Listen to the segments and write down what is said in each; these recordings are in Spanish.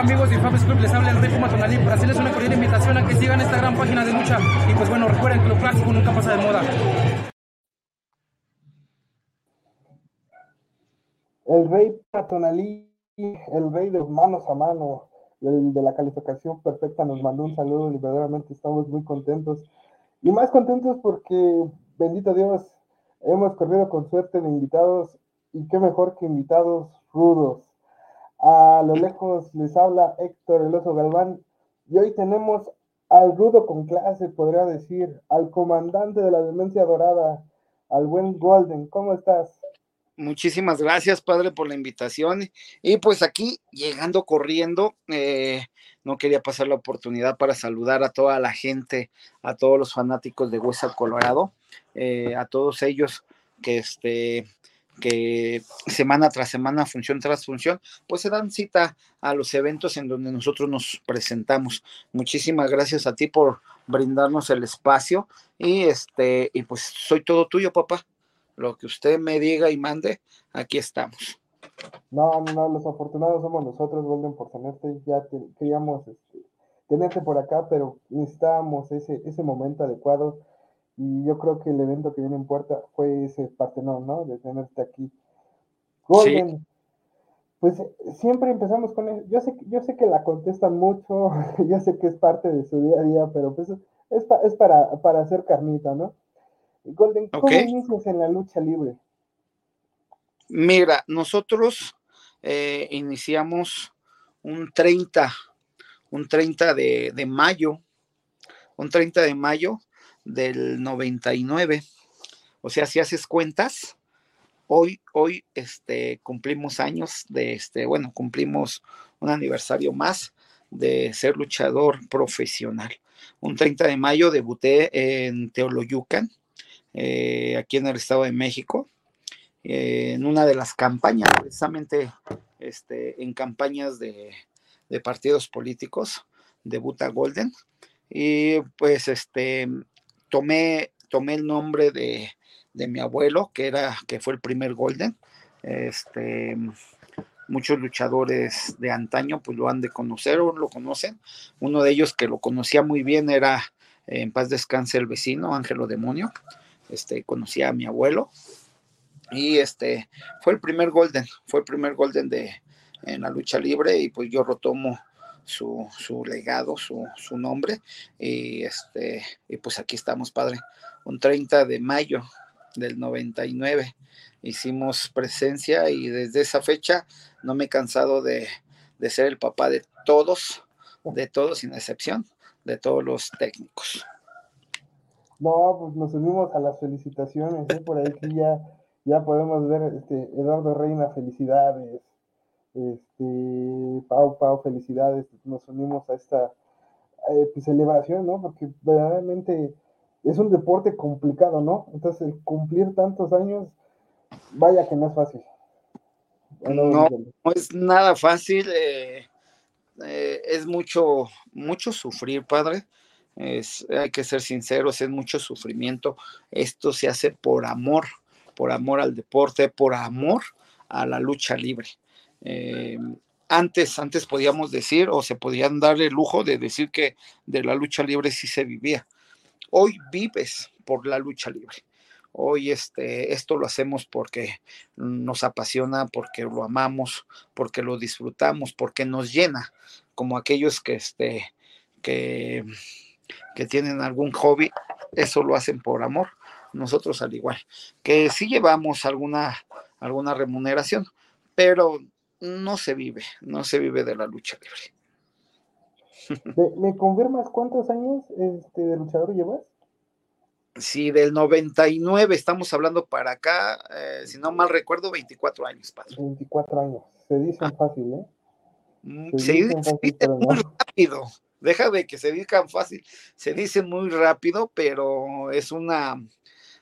amigos de Infamous Club? Les habla el Rey Puma Tonalí para hacerles una cordial invitación a que sigan esta gran página de lucha. Y pues bueno, recuerden que lo clásico nunca pasa de moda. El Rey Patonalí, el Rey de manos a mano, el de la calificación perfecta, nos mandó un saludo y verdaderamente estamos muy contentos. Y más contentos porque, bendito Dios, hemos corrido con suerte de invitados y qué mejor que invitados rudos. A lo lejos les habla Héctor El Oso Galván y hoy tenemos al rudo con clase, podría decir, al comandante de la demencia dorada, al buen Golden. ¿Cómo estás? Muchísimas gracias, padre, por la invitación. Y pues aquí, llegando corriendo, eh, no quería pasar la oportunidad para saludar a toda la gente, a todos los fanáticos de Huesa Colorado, eh, a todos ellos que este que semana tras semana, función tras función, pues se dan cita a los eventos en donde nosotros nos presentamos. Muchísimas gracias a ti por brindarnos el espacio y este y pues soy todo tuyo, papá. Lo que usted me diga y mande, aquí estamos. No, no, los afortunados somos nosotros, Golden, por tenerte. Ya queríamos este, tenerte por acá, pero necesitábamos ese, ese momento adecuado. Y yo creo que el evento que viene en puerta fue ese partenón, ¿no? De tenerte aquí. Golden, pues siempre empezamos con eso. Yo sé, yo sé que la contestan mucho, yo sé que es parte de su día a día, pero pues es, es para, para hacer carnita, ¿no? Golden, ¿cómo inicias en la lucha libre? Mira, nosotros eh, iniciamos un 30, un 30 de, de, mayo, un 30 de mayo del 99. O sea, si haces cuentas, hoy, hoy este, cumplimos años de este, bueno, cumplimos un aniversario más de ser luchador profesional. Un 30 de mayo debuté en Teoloyucan, eh, aquí en el Estado de México, en una de las campañas, precisamente este, en campañas de, partidos políticos, debuta Golden, y pues este, tomé, tomé el nombre de, mi abuelo, que, era, que fue el primer Golden, este, muchos luchadores de antaño pues lo han de conocer o lo conocen. Uno de ellos que lo conocía muy bien era en paz descanse el vecino, Ángelo Demonio. Este, conocí a mi abuelo. Y este, fue el primer Golden, fue el primer Golden de, en la lucha libre y pues yo retomo su, su legado, su, su, nombre y este, y pues aquí estamos, padre, un 30 de mayo del 99 hicimos presencia y desde esa fecha no me he cansado de, de ser el papá de todos, de todos sin excepción, de todos los técnicos. No, pues nos unimos a las felicitaciones, ¿eh? por ahí que ya, ya podemos ver, este, Eduardo Reina, felicidades, este, Pau, Pau, felicidades, nos unimos a esta eh, pues, celebración, ¿no? Porque verdaderamente es un deporte complicado, ¿no? Entonces, el cumplir tantos años, vaya que no es fácil. no, no es nada fácil, eh, es mucho, mucho sufrir, padre es, hay que ser sinceros, es mucho sufrimiento. Esto se hace por amor, por amor al deporte, por amor a la lucha libre. Eh, antes, antes podíamos decir, o se podían dar el lujo de decir que de la lucha libre sí se vivía. Hoy vives por la lucha libre. Hoy este, esto lo hacemos porque nos apasiona, porque lo amamos, porque lo disfrutamos, porque nos llena, como aquellos que, este, que que tienen algún hobby, eso lo hacen por amor. Nosotros al igual, que sí llevamos alguna, alguna remuneración, pero no se vive, no se vive de la lucha libre. ¿Me, confirmas cuántos años este, de luchador llevas? Sí, del 99 estamos hablando para acá, eh, si no mal recuerdo, 24 años, padre. 24 años, se dicen ah. fácil, ¿eh? Mm, se, dice, muy rápido deja de que se digan fácil, se dice muy rápido, pero es una,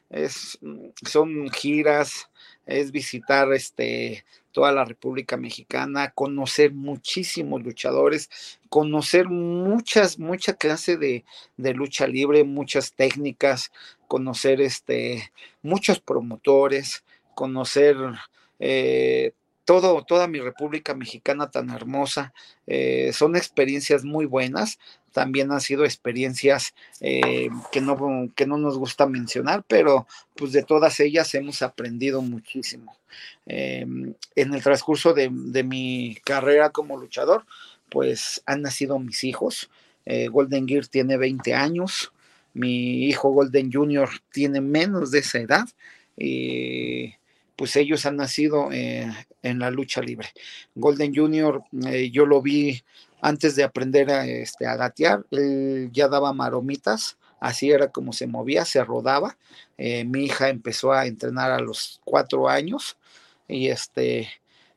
es, son giras, es visitar este, toda la República Mexicana, conocer muchísimos luchadores, conocer muchas, mucha clase de, de lucha libre, muchas técnicas, conocer este, muchos promotores, conocer eh, todo, toda mi República Mexicana tan hermosa. Eh, son experiencias muy buenas. También han sido experiencias eh, que, no, que no nos gusta mencionar, pero pues de todas ellas hemos aprendido muchísimo. en el transcurso de, de, mi carrera como luchador, pues han nacido mis hijos. Golden Gear tiene 20 años, mi hijo Golden Jr. tiene menos de esa edad. Y pues ellos han nacido eh, en la lucha libre. Golden Junior, eh, yo lo vi antes de aprender a, este, a gatear, él ya daba maromitas, así era como se movía, se rodaba. Eh, mi hija empezó a entrenar a los cuatro años y este,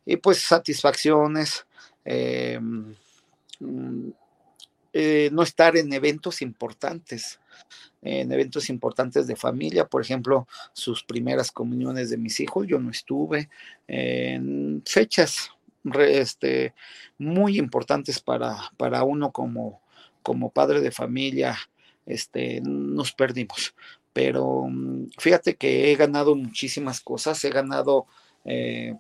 y pues satisfacciones, mm, no estar en eventos importantes en eventos importantes de familia, por ejemplo, sus primeras comuniones de mis hijos, yo no estuve, en fechas este, muy importantes para, para uno como, como padre de familia, este, nos perdimos. Pero mm, fíjate que he ganado muchísimas cosas, he ganado eh,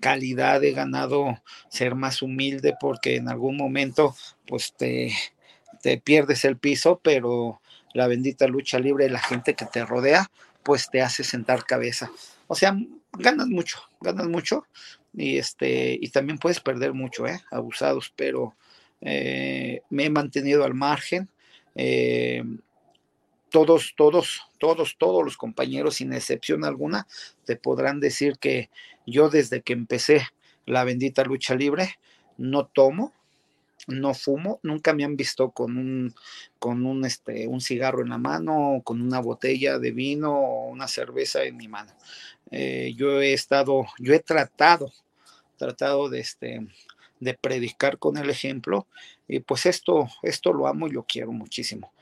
calidad, he ganado ser más humilde porque en algún momento pues te, te pierdes el piso, pero la bendita lucha libre, la gente que te rodea, pues te hace sentar cabeza. O sea, ganas mucho, ganas mucho y este y también puedes perder mucho, ¿eh? abusados, pero eh, me he mantenido al margen. Eh, todos, todos, todos, todos los compañeros, sin excepción alguna, te podrán decir que yo desde que empecé la bendita lucha libre, no tomo, no fumo, nunca me han visto con un, con un, este, un cigarro en la mano, con una botella de vino o una cerveza en mi mano. Eh, yo he estado, yo he tratado, tratado de, este, de predicar con el ejemplo y pues esto, esto lo amo y lo quiero muchísimo.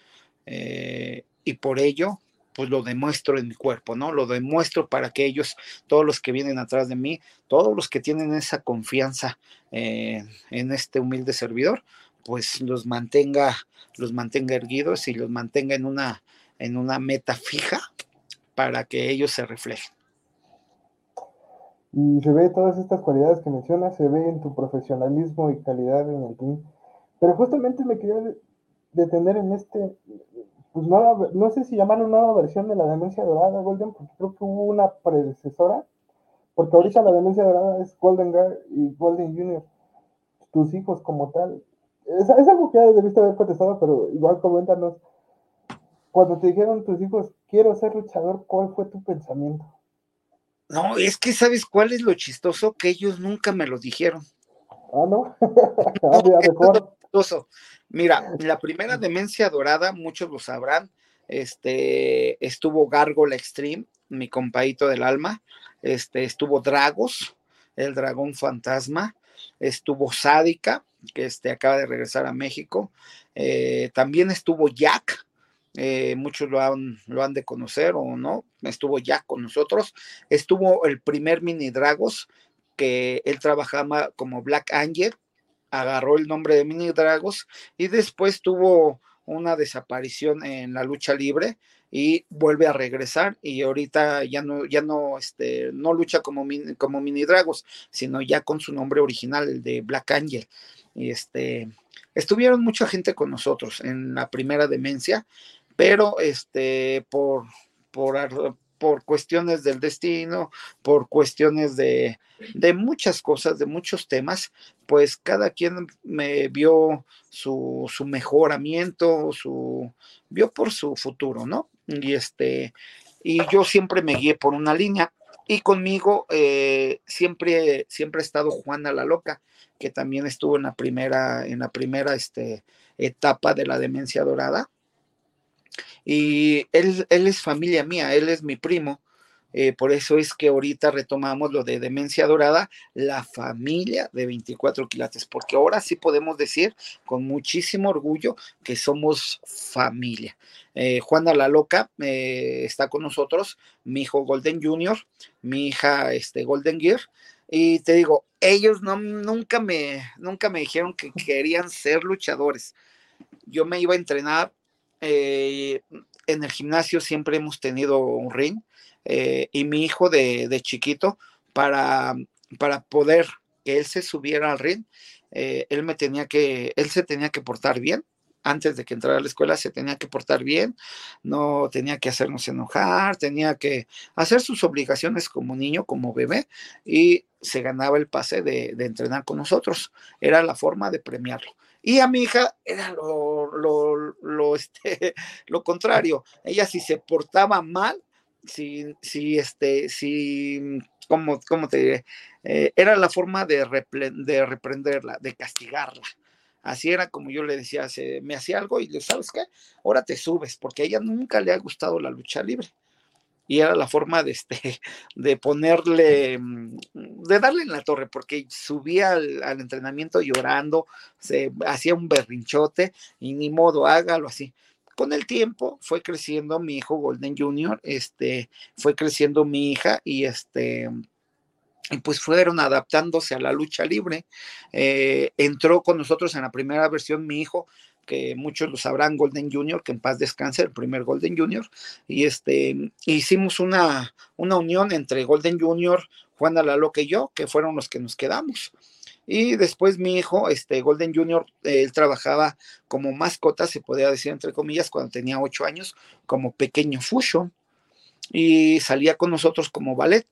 Eh, y por ello, pues lo demuestro en mi cuerpo, ¿no? Lo demuestro para que ellos, todos los que vienen atrás de mí, todos los que tienen esa confianza eh, en este humilde servidor, pues los mantenga, los mantenga erguidos y los mantenga en una, en una meta fija para que ellos se reflejen. Y se ve todas estas cualidades que mencionas, se ve en tu profesionalismo y calidad en el team. Pero justamente me quería detener en este, pues no, no sé si llaman una nueva versión de la demencia dorada, Golden, porque creo que hubo una predecesora, porque ahorita la demencia dorada es Golden Girl y Golden Junior, tus hijos como tal. Es, algo que ya debiste haber contestado, pero igual coméntanos. Cuando te dijeron tus hijos, quiero ser luchador, ¿cuál fue tu pensamiento? No, es que sabes cuál es lo chistoso, que ellos nunca me lo dijeron. Ah, no. ah, mejor. Mira, la primera demencia dorada, muchos lo sabrán, este, estuvo Gargola Extreme, mi compadito del alma, este, estuvo Dragos, el dragón fantasma, estuvo Sádica, que este, acaba de regresar a México, eh, también estuvo Jack, eh, muchos lo han, lo han de conocer o no, estuvo Jack con nosotros, estuvo el primer mini Dragos, que él trabajaba como Black Angel, agarró el nombre de Mini Dragos y después tuvo una desaparición en la lucha libre y vuelve a regresar y ahorita ya no ya no este no lucha como como Mini Dragos, sino ya con su nombre original el de Black Angel. Y este estuvieron mucha gente con nosotros en la primera demencia, pero este por por por cuestiones del destino, por cuestiones de, muchas cosas, de muchos temas, pues cada quien me vio su, mejoramiento, su, vio por su futuro, ¿no? Y este, y yo siempre me guié por una línea. Y conmigo eh, siempre, siempre ha estado Juana la Loca, que también estuvo en la primera, en la primera este, etapa de la demencia dorada y él, él es familia mía, él es mi primo. Eh, por eso es que ahorita retomamos lo de demencia dorada, la familia de 24 quilates, porque ahora sí podemos decir con muchísimo orgullo que somos familia. Eh, Juana la Loca eh, está con nosotros, mi hijo Golden Junior, mi hija este, Golden Gear, y te digo, ellos no, nunca, me, nunca me dijeron que querían ser luchadores. Yo me iba a entrenar eh, en el gimnasio siempre hemos tenido un ring eh, y mi hijo de, chiquito para, para poder que él se subiera al ring, eh, él me tenía que, él se tenía que portar bien. Antes de que entrara a la escuela se tenía que portar bien, no tenía que hacernos enojar, tenía que hacer sus obligaciones como niño, como bebé, y se ganaba el pase de, de entrenar con nosotros. Era la forma de premiarlo. Y a mi hija era lo, lo, lo, este, lo contrario. Ella si se portaba mal, si, si, este, si, ¿cómo, cómo te diré? Eh, era la forma de, de reprenderla, de castigarla. Así era como yo le decía, se, me hacía algo y le, ¿sabes qué? Ahora te subes, porque a ella nunca le ha gustado la lucha libre. Y era la forma de, este, de ponerle, mm, de darle en la torre, porque subía al, entrenamiento llorando, se hacía un berrinchote y ni modo, hágalo así. Con el tiempo fue creciendo mi hijo Golden Junior, este, fue creciendo mi hija y este, pues fueron adaptándose a la lucha libre. Eh, entró con nosotros en la primera versión mi hijo, que muchos lo sabrán, Golden Junior, que en paz descanse, el primer Golden Junior, y este, hicimos una, una unión entre Golden Junior, Juana La Loca y yo, que fueron los que nos quedamos. Y después mi hijo, este Golden Junior, él trabajaba como mascota, se podría decir entre comillas, cuando tenía ocho años, como pequeño Fusho y salía con nosotros como ballet.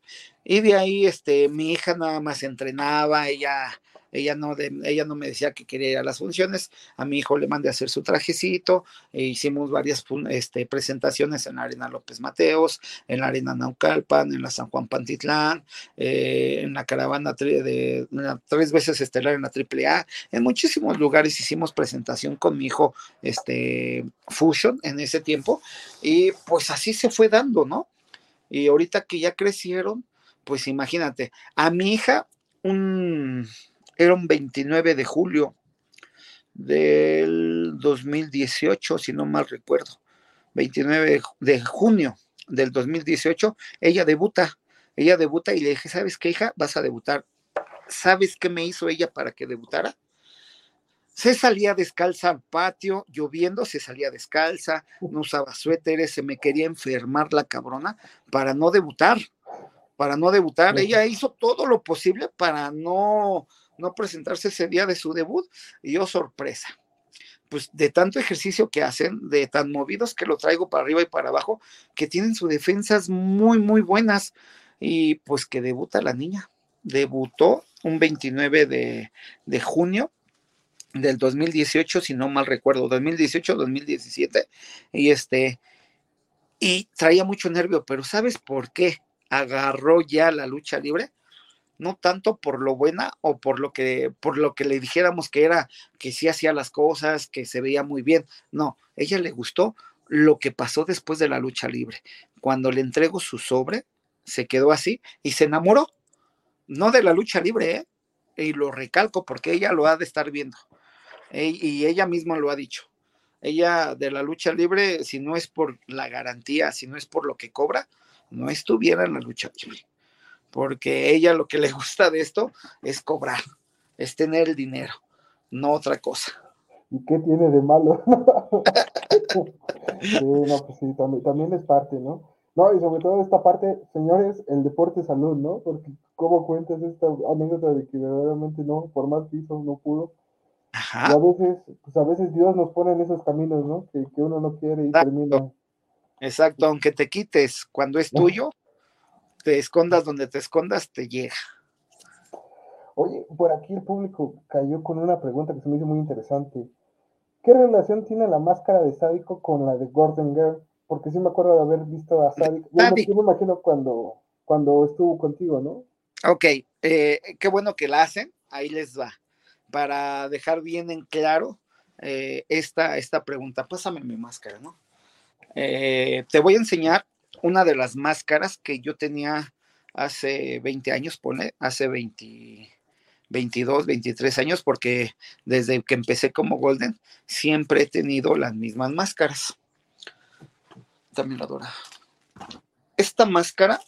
Y de ahí, este, mi hija nada más entrenaba, ella ella no, ella no me decía que quería ir a las funciones, a mi hijo le mandé a hacer su trajecito, e hicimos varias este, presentaciones en la Arena López Mateos, en la Arena Naucalpan, en la San Juan Pantitlán, eh, en la caravana tres veces estelar en la AAA, en muchísimos lugares hicimos presentación con mi hijo este, Fusion en ese tiempo, y pues así se fue dando, ¿no? Y ahorita que ya crecieron, pues imagínate, a mi hija un, era un 29 de julio del 2018, si no mal recuerdo, 29 de junio del 2018, ella debuta, ella debuta y le dije, ¿sabes qué, hija? Vas a debutar. ¿Sabes qué me hizo ella para que debutara? Se salía descalza al patio, lloviendo, se salía descalza, no usaba suéteres, se me quería enfermar la cabrona para no debutar, para no debutar. Ella hizo todo lo posible para no no presentarse ese día de su debut y yo sorpresa. Pues de tanto ejercicio que hacen, de tan movidos que lo traigo para arriba y para abajo, que tienen sus defensas muy, muy buenas. Y pues que debuta la niña. Debutó un 29 de, de junio del 2018, si no mal recuerdo, 2018, 2017. Y este, y traía mucho nervio, pero ¿sabes por qué agarró ya la lucha libre? No tanto por lo buena o por lo que por lo que le dijéramos que era que sí hacía las cosas, que se veía muy bien. No, ella le gustó lo que pasó después de la lucha libre. Cuando le entrego su sobre, se quedó así y se enamoró. No de la lucha libre, ¿eh? y lo recalco porque ella lo ha de estar viendo. y ella misma lo ha dicho. Ella de la lucha libre, si no es por la garantía, si no es por lo que cobra, no estuviera en la lucha libre porque ella lo que le gusta de esto es cobrar, es tener el dinero, no otra cosa. ¿Y qué tiene de malo? sí, no, pues sí, también, es parte, ¿no? No, y sobre todo esta parte, señores, el deporte salud, ¿no? Porque cómo cuentas esta anécdota de que verdaderamente no, por más que hizo, no pudo. Ajá. Y a veces, pues a veces Dios nos pone en esos caminos, ¿no? Que, que uno no quiere y termina. Exacto, aunque te quites cuando es tuyo, te escondas donde te escondas, te llega. Oye, por aquí el público cayó con una pregunta que se me hizo muy interesante. ¿Qué relación tiene la máscara de Sádico con la de Gordon Girl? Porque sí me acuerdo de haber visto a Sádico. Yo, me imagino cuando, cuando estuvo contigo, ¿no? Ok, eh, qué bueno que la hacen. Ahí les va. Para dejar bien en claro eh, esta, esta pregunta, pásame mi máscara, ¿no? Eh, te voy a enseñar una de las máscaras que yo tenía hace 20 años, pone, hace 20, 22, 23 años, porque desde que empecé como Golden, siempre he tenido las mismas máscaras. También la dora. Esta máscara,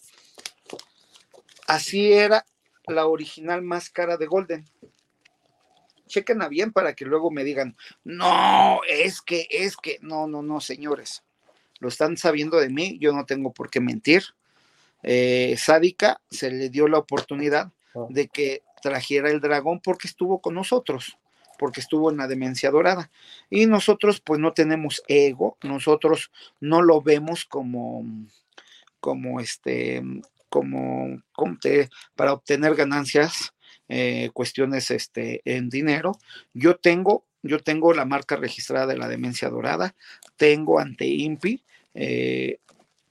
así era la original máscara de Golden. Chequen bien para que luego me digan, no, es que, es que, no, no, no, señores lo están sabiendo de mí, yo no tengo por qué mentir. Eh, Sádica se le dio la oportunidad Ah. de que trajera el dragón porque estuvo con nosotros, porque estuvo en la demencia dorada. Y nosotros pues no tenemos ego, nosotros no lo vemos como, como este, como, como te- para obtener ganancias, eh, cuestiones este, en dinero. Yo tengo, yo tengo la marca registrada de la demencia dorada, tengo ante INPI. Eh,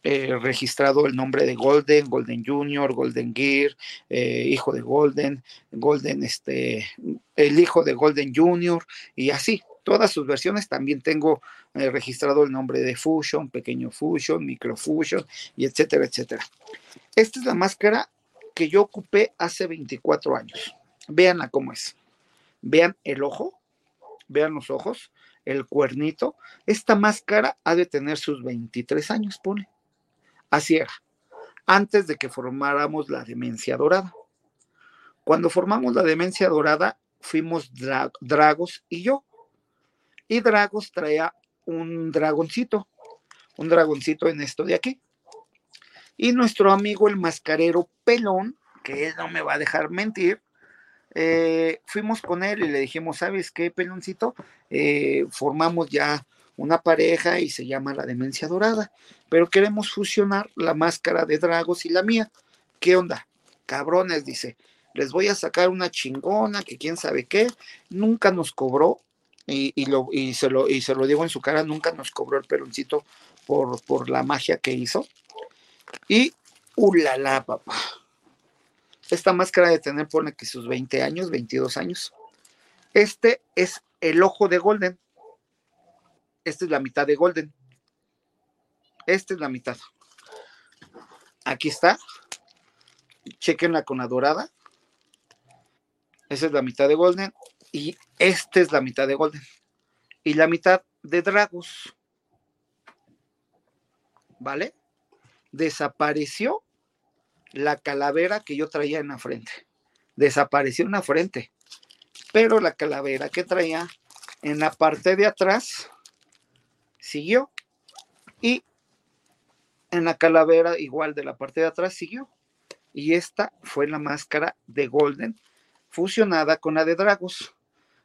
eh, registrado el nombre de Golden, Golden Junior, Golden Gear, eh, hijo de Golden, Golden, este, el hijo de Golden Junior, y así, todas sus versiones. También tengo registrado el nombre de Fusion, pequeño Fusion, micro Fusion, y etcétera, etcétera. Esta es la máscara que yo ocupé hace 24 años. Veanla cómo es. Vean el ojo, vean los ojos, el cuernito. Esta máscara ha de tener sus 23 años, pone. Así era, antes de que formáramos la demencia dorada. Cuando formamos la demencia dorada, fuimos Dra- Dragos y yo. Y Dragos traía un dragoncito, un dragoncito en esto de aquí. Y nuestro amigo el mascarero pelón, que él no me va a dejar mentir, eh, fuimos con él y le dijimos, ¿sabes qué, peloncito? Eh, formamos ya una pareja y se llama la demencia dorada, pero queremos fusionar la máscara de Dragos y la mía. ¿Qué onda? Cabrones, dice, les voy a sacar una chingona que quién sabe qué, nunca nos cobró, y, y lo, y, se lo, y se lo digo en su cara, nunca nos cobró el peloncito por, por la magia que hizo. Y, ulala, papá. Esta máscara de tener, pone que sus 20 años, 22 años. Este es el ojo de Golden. Esta es la mitad de Golden. Esta es la mitad. Aquí está. Chequenla con la dorada. Esa es la mitad de Golden. Y esta es la mitad de Golden. Y la mitad de Dragos. ¿Vale? Desapareció la calavera que yo traía en la frente. Desapareció en la frente. Pero la calavera que traía en la parte de atrás siguió. Y en la calavera igual de la parte de atrás siguió. Y esta fue la máscara de Golden fusionada con la de Dragos,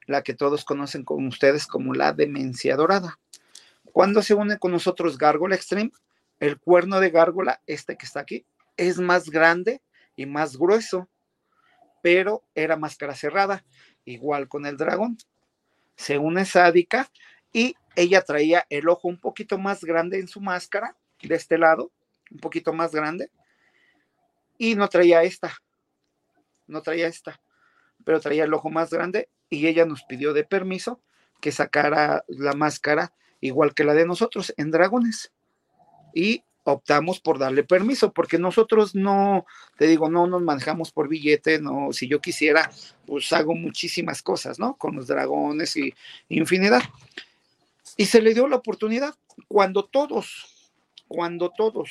la que todos conocen con ustedes como la demencia dorada. Cuando se une con nosotros Gárgola Extreme, el cuerno de Gárgola, este que está aquí, es más grande y más grueso, pero era máscara cerrada, igual con el dragón. Se une Sádica y ella traía el ojo un poquito más grande en su máscara, de este lado, un poquito más grande, y no traía esta, no traía esta, pero traía el ojo más grande y ella nos pidió de permiso que sacara la máscara igual que la de nosotros en dragones. Y optamos por darle permiso, porque nosotros no, te digo, no nos manejamos por billete, no, si yo quisiera, pues hago muchísimas cosas, ¿no? Con los dragones y infinidad. Y se le dio la oportunidad cuando todos, cuando todos,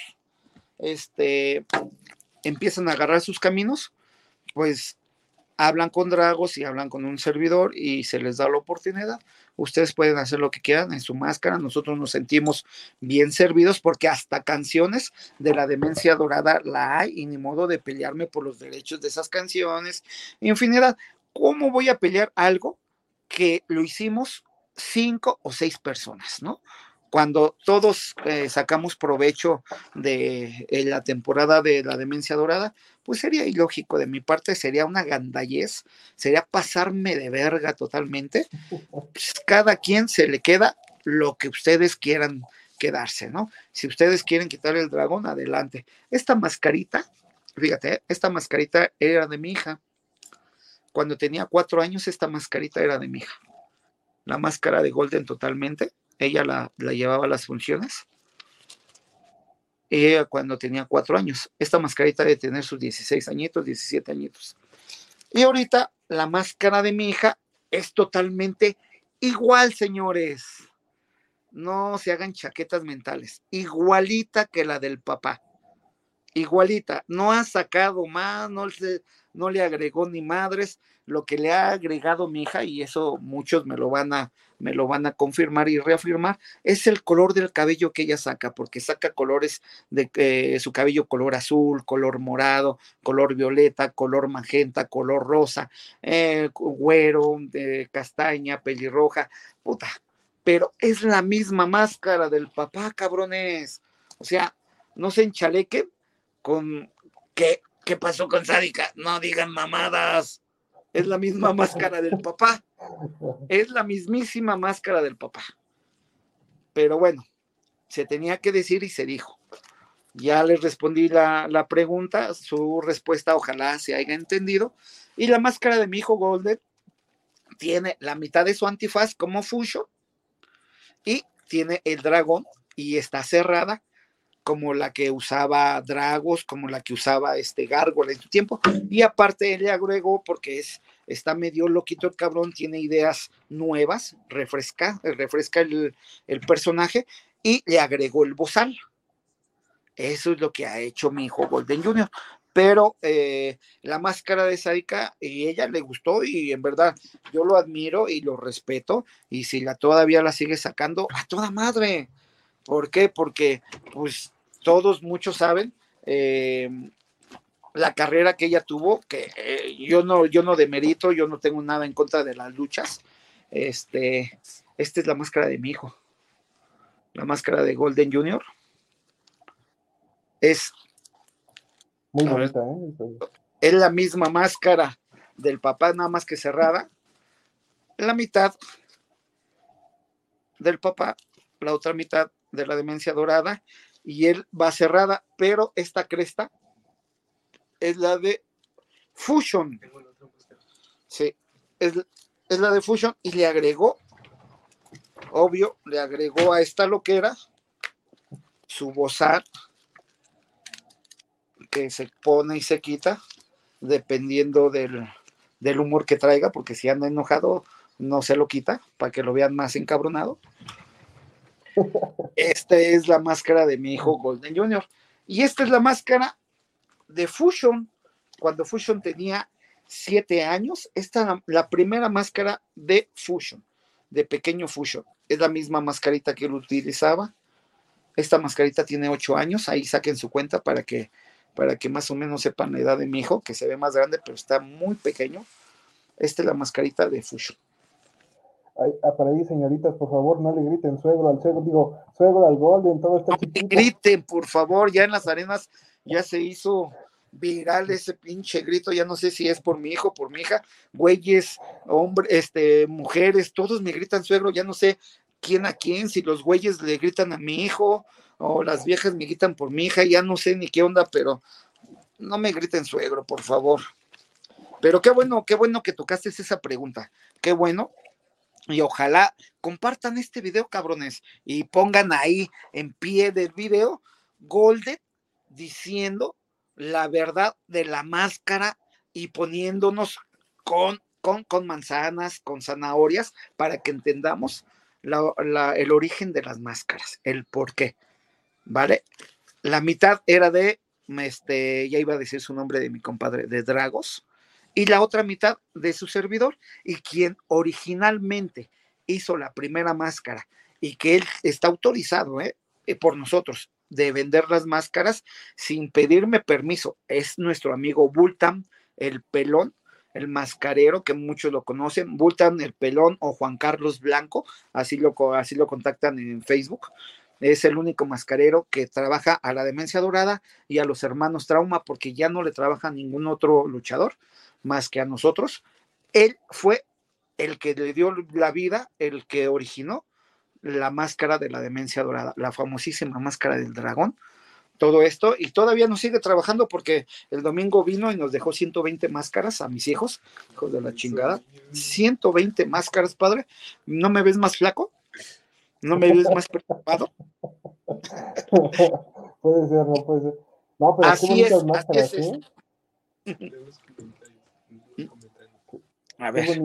este, empiezan a agarrar sus caminos, pues hablan con Dragos y hablan con un servidor y se les da la oportunidad. Ustedes pueden hacer lo que quieran en su máscara. Nosotros nos sentimos bien servidos porque hasta canciones de la demencia dorada la hay y ni modo de pelearme por los derechos de esas canciones. Infinidad. ¿Cómo voy a pelear algo que lo hicimos cinco o seis personas, ¿no? Cuando todos eh, sacamos provecho de eh, la temporada de la demencia dorada, pues sería ilógico de mi parte, sería una gandallez, sería pasarme de verga totalmente. Pues cada quien se le queda lo que ustedes quieran quedarse, ¿no? Si ustedes quieren quitar el dragón, adelante. Esta mascarita, fíjate, ¿eh? esta mascarita era de mi hija. Cuando tenía cuatro años, esta mascarita era de mi hija. La máscara de Golden totalmente. Ella la, llevaba a las funciones. Ella cuando tenía cuatro años. Esta mascarita de tener sus 16 añitos, 17 añitos. Y ahorita la máscara de mi hija es totalmente igual, señores. No se hagan chaquetas mentales. Igualita que la del papá. Igualita. No ha sacado más, no, le agregó ni madres, lo que le ha agregado mi hija, y eso muchos me lo van a, me lo van a confirmar y reafirmar, es el color del cabello que ella saca, porque saca colores de eh, su cabello color azul, color morado, color violeta, color magenta, color rosa, eh, güero, castaña, pelirroja, puta, pero es la misma máscara del papá, cabrones. O sea, no se enchalequen con qué, pasó con Sádica, no digan mamadas es la misma máscara del papá. Es la mismísima máscara del papá. Pero bueno, se tenía que decir y se dijo. Ya les respondí la, la pregunta, su respuesta ojalá se haya entendido. Y la máscara de mi hijo Golden tiene la mitad de su antifaz como Fusho y tiene el dragón y está cerrada como la que usaba Dragos, como la que usaba este Gárgola en su tiempo. Y aparte le agregó, porque es, está medio loquito el cabrón, tiene ideas nuevas, refresca, refresca el, personaje y le agregó el bozal. Eso es lo que ha hecho mi hijo Golden Jr. Pero eh, la máscara de Saika, y ella le gustó y en verdad yo lo admiro y lo respeto. Y si la todavía la sigue sacando, a toda madre. ¿Por qué? Porque pues todos, muchos saben, eh, la carrera que ella tuvo, que eh, yo no, yo no demerito, yo no tengo nada en contra de las luchas. Este, esta es la máscara de mi hijo, la máscara de Golden Junior. Es muy bonita, ¿eh? Es la misma máscara del papá, nada más que cerrada. La mitad del papá, la otra mitad de la demencia dorada y él va cerrada, pero esta cresta es la de Fusion. Sí, es, la de Fusion y le agregó, obvio, le agregó a esta loquera su bozar que se pone y se quita dependiendo del, del humor que traiga, porque si anda enojado no se lo quita para que lo vean más encabronado. Esta es la máscara de mi hijo Golden Jr. Y esta es la máscara de Fusion, cuando Fusion tenía siete años. Esta es la, primera máscara de Fusion, de pequeño Fusion. Es la misma mascarita que él utilizaba. Esta mascarita tiene ocho años. Ahí saquen su cuenta para que, para que más o menos sepan la edad de mi hijo, que se ve más grande, pero está muy pequeño. Esta es la mascarita de Fusion. Ah, para ahí, señoritas, por favor, no le griten suegro al suegro, digo, suegro al Golden, todo está no griten, por favor, ya en las arenas ya se hizo viral ese pinche grito, ya no sé si es por mi hijo, por mi hija, güeyes, hombres, este, mujeres, todos me gritan suegro, ya no sé quién a quién, si los güeyes le gritan a mi hijo o las viejas me gritan por mi hija, ya no sé ni qué onda, pero no me griten suegro, por favor. Pero qué bueno, qué bueno que tocaste esa pregunta, qué bueno, y ojalá compartan este video, cabrones, y pongan ahí en pie del video Golden diciendo la verdad de la máscara y poniéndonos con, con, con manzanas, con zanahorias, para que entendamos el origen de las máscaras, el por qué. ¿Vale? La mitad era de, este, ya iba a decir su nombre de mi compadre, de Dragos, y la otra mitad de su servidor y quien originalmente hizo la primera máscara y que él está autorizado ¿eh? Eh, por nosotros de vender las máscaras sin pedirme permiso. Es nuestro amigo Bultan, el pelón, el mascarero, que muchos lo conocen, Bultan, el pelón o Juan Carlos Blanco, así lo, así lo contactan en Facebook. Es el único mascarero que trabaja a la demencia dorada y a los hermanos trauma porque ya no le trabaja ningún otro luchador más que a nosotros. Él fue el que le dio la vida, el que originó la máscara de la demencia dorada, la famosísima máscara del dragón. Todo esto y todavía nos sigue trabajando porque el domingo vino y nos dejó 120 máscaras a mis hijos, hijos de la chingada. 120 máscaras, padre. ¿No me ves más flaco? ¿No me ves más preocupado? puede ser, no puede ser. No, pero así es, máscaras, así es. A ver.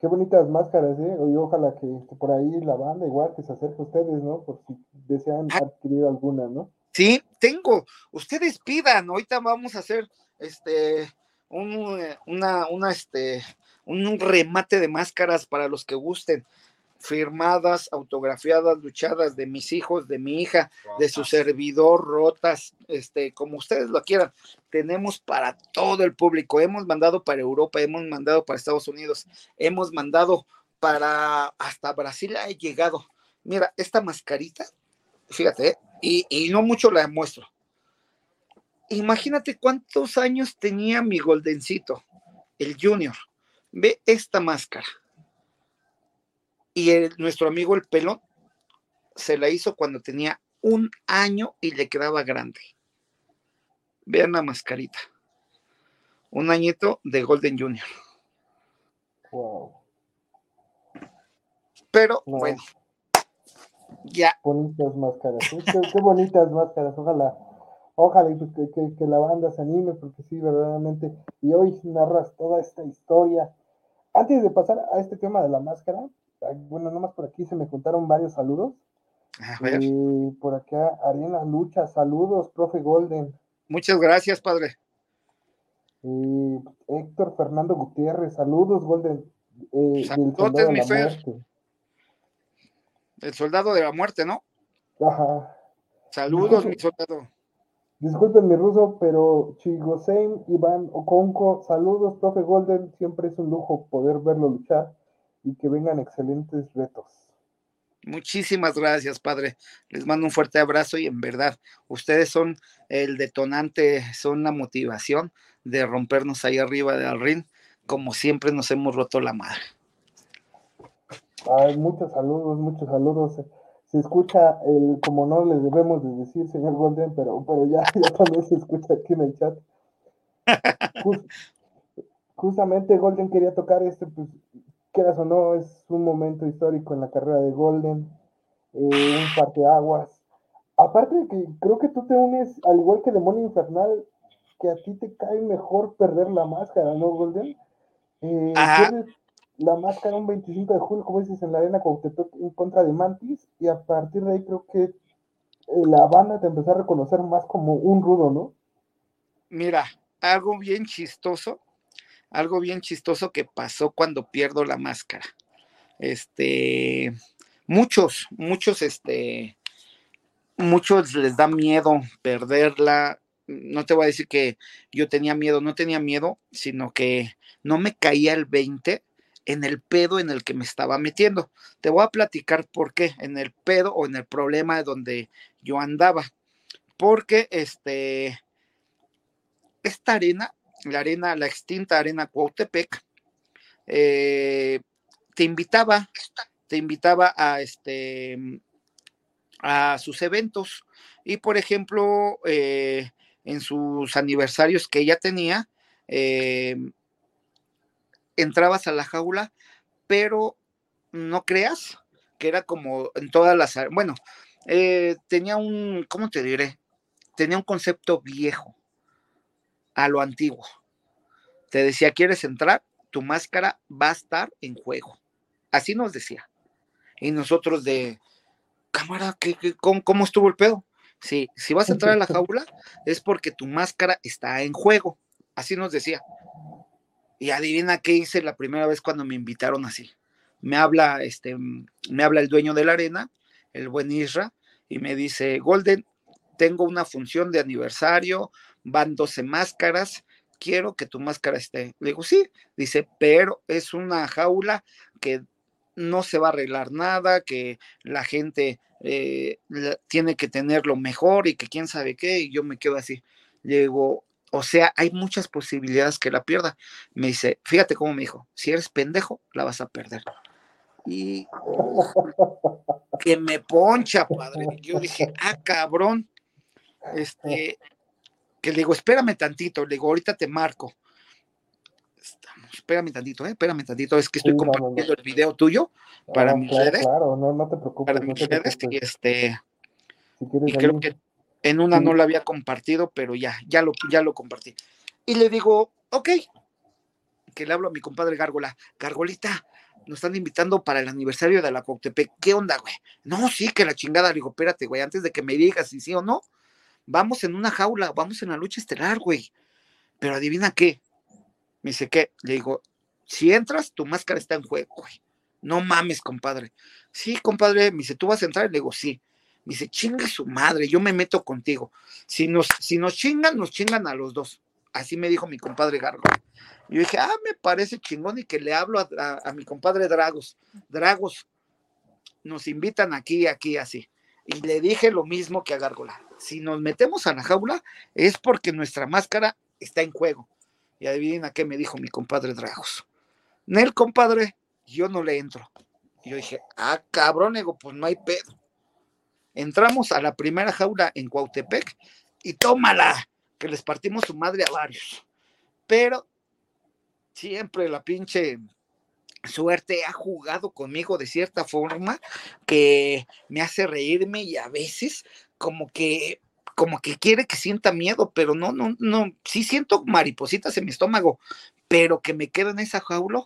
Qué, bonitas máscaras, ¿eh? Y ojalá que, por ahí la banda igual que se acerque a ustedes, ¿no? Por si desean ah. adquirir alguna, ¿no? Sí, tengo. Ustedes pidan. Ahorita vamos a hacer este un, eh, una, una, este, un remate de máscaras para los que gusten firmadas, autografiadas, luchadas de mis hijos, de mi hija, de su servidor, rotas, este, como ustedes lo quieran. Tenemos para todo el público. Hemos mandado para Europa, hemos mandado para Estados Unidos, hemos mandado para hasta Brasil ha llegado. Mira, esta mascarita, fíjate, ¿eh? y, y no mucho la muestro. Imagínate cuántos años tenía mi goldencito, el junior. Ve esta máscara y nuestro amigo el pelón se la hizo cuando tenía un año y le quedaba grande. Vean la mascarita. Un añito de Golden Junior. Wow. Pero bueno, ya. Bonitas máscaras. Qué, bonitas máscaras. Ojalá, ojalá que, que, que, la banda se anime, porque sí, verdaderamente. Y hoy narras toda esta historia. Antes de pasar a este tema de la máscara, bueno, nomás por aquí se me juntaron varios saludos. Y por acá, Arena Lucha, saludos, profe Golden. Muchas gracias, padre. Y Héctor Fernando Gutiérrez, saludos, Golden. Eh, Saludos, mi Fer. El soldado de la muerte, ¿no? Ajá. Saludos, mi soldado. Disculpen mi ruso, pero Chigosein Iván Oconco, saludos, profe Golden. Siempre es un lujo poder verlo luchar y que vengan excelentes retos. Muchísimas gracias, padre. Les mando un fuerte abrazo y en verdad, ustedes son el detonante, son la motivación de rompernos ahí arriba del ring, como siempre nos hemos roto la madre. Ay, muchos saludos, muchos saludos. Se escucha el, como no le debemos de decir, señor Golden, pero, pero ya, ya también se escucha aquí en el chat. justamente Golden quería tocar este, pues quieras o no, es un momento histórico en la carrera de Golden, eh, un aguas. Aparte de que creo que tú te unes, al igual que Demonio Infernal, que a ti te cae mejor perder la máscara, ¿no, Golden? Eh, la máscara un 25 de julio, como dices, en la arena Cuauhtémoc en contra de Mantis, y a partir de ahí creo que eh, la banda te empezó a reconocer más como un rudo, ¿no? Mira, algo bien chistoso algo bien chistoso que pasó cuando pierdo la máscara. Este, muchos, muchos, este, muchos les da miedo perderla. No te voy a decir que yo tenía miedo, no tenía miedo, sino que no me caía el 20 en el pedo en el que me estaba metiendo. Te voy a platicar por qué, en el pedo o en el problema donde yo andaba. Porque este, esta arena la arena, la extinta arena Cuautepec, eh, te invitaba, te invitaba a este a sus eventos. Y por ejemplo eh, en sus aniversarios que ella tenía eh, entrabas a la jaula pero no creas que era como en todas las bueno tenía un cómo te diré tenía un concepto viejo a lo antiguo. Te decía, ¿quieres entrar? Tu máscara va a estar en juego. Así nos decía. Y nosotros de, cámara, ¿qué, cómo, estuvo el pedo? Sí, si vas a entrar a la jaula es porque tu máscara está en juego. Así nos decía. Y adivina qué hice la primera vez cuando me invitaron así. Me habla, este, me habla el dueño de la arena, el buen Isra, y me dice, Golden, tengo una función de aniversario, van 12 máscaras, quiero que tu máscara esté. Le digo, sí, dice, pero es una jaula que no se va a arreglar nada, que la gente eh, tiene que tenerlo mejor y que quién sabe qué, y yo me quedo así. Le digo, o sea, hay muchas posibilidades que la pierda. Me dice, fíjate cómo me dijo, si eres pendejo, la vas a perder. Y que me poncha, padre. Yo dije, ah, cabrón. Este, que le digo, espérame tantito, le digo, ahorita te marco. Estamos, espérame tantito, ¿eh? espérame tantito, es que estoy compartiendo el video tuyo para mis redes. Claro, no, no te preocupes. Para mis redes, y este, y creo que en una no lo había compartido, pero ya, ya lo, ya lo compartí. Y le digo, ok, que le hablo a mi compadre Gárgola, Gargolita, nos están invitando para el aniversario de la Coctepec, ¿qué onda, güey? No, sí, que la chingada, le digo, espérate, güey, antes de que me digas si sí o no, vamos en una jaula, vamos en la lucha estelar, güey. Pero adivina qué, Me dice, ¿qué? Le digo, si entras, tu máscara está en juego, güey. No mames, compadre. Sí, compadre, me dice, ¿tú vas a entrar? Le digo, sí. Me dice, chinga su madre, yo me meto contigo. Si nos, si nos chingan, nos chingan a los dos. Así me dijo mi compadre Gargo. Yo dije, ah, me parece chingón y que le hablo a, mi compadre Dragos. Dragos, nos invitan aquí, aquí, así. Y le dije lo mismo que a Gárgola. Si nos metemos a la jaula es porque nuestra máscara está en juego. Y adivinen a qué me dijo mi compadre Dragos. Nel, compadre, yo no le entro. Y yo dije, ah, cabrón, ego, pues no hay pedo. Entramos a la primera jaula en Cuautepec y tómala, que les partimos su madre a varios. Pero siempre la pinche suerte ha jugado conmigo de cierta forma que me hace reírme y a veces como que como que quiere que sienta miedo, pero no, no, no, sí siento maripositas en mi estómago, pero que me quedo en esa jaula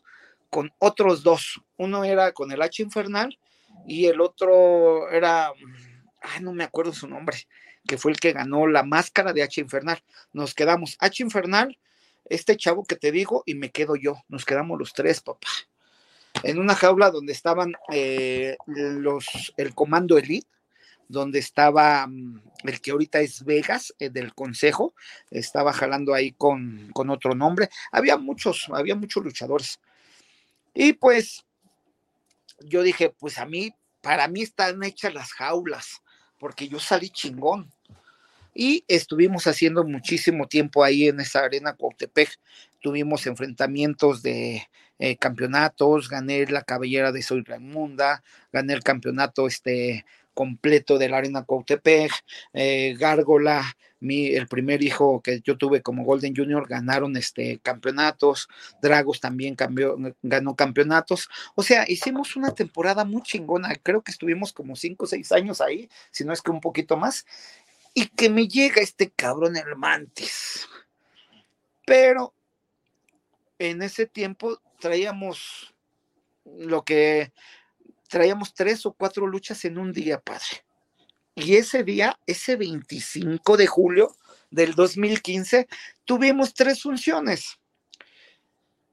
con otros dos. Uno era con el H infernal y el otro era, no me acuerdo su nombre, que fue el que ganó la máscara de H infernal. Nos quedamos H infernal, este chavo que te digo, y me quedo yo. Nos quedamos los tres, papá. En una jaula donde estaban eh, los, el comando elite, donde estaba mm, el que ahorita es Vegas, eh, del consejo, estaba jalando ahí con, con otro nombre. Había muchos, había muchos luchadores. Y pues yo dije, pues a mí, para mí están hechas las jaulas, porque yo salí chingón. Y estuvimos haciendo muchísimo tiempo ahí en esa arena Cuautepec. Tuvimos enfrentamientos de eh, campeonatos, gané la cabellera de Soy Raimunda, gané el campeonato este completo de la Arena Cuautepec, eh, Gárgola, mi, el primer hijo que yo tuve como Golden Junior, ganaron este campeonatos, Dragos también ganó campeonatos, o sea, hicimos una temporada muy chingona, creo que estuvimos como cinco o seis años ahí, si no es que un poquito más, y que me llega este cabrón el Mantis. Pero en ese tiempo traíamos lo que traíamos tres o cuatro luchas en un día, padre. Y ese día, ese 25 de julio del 2015, tuvimos tres funciones.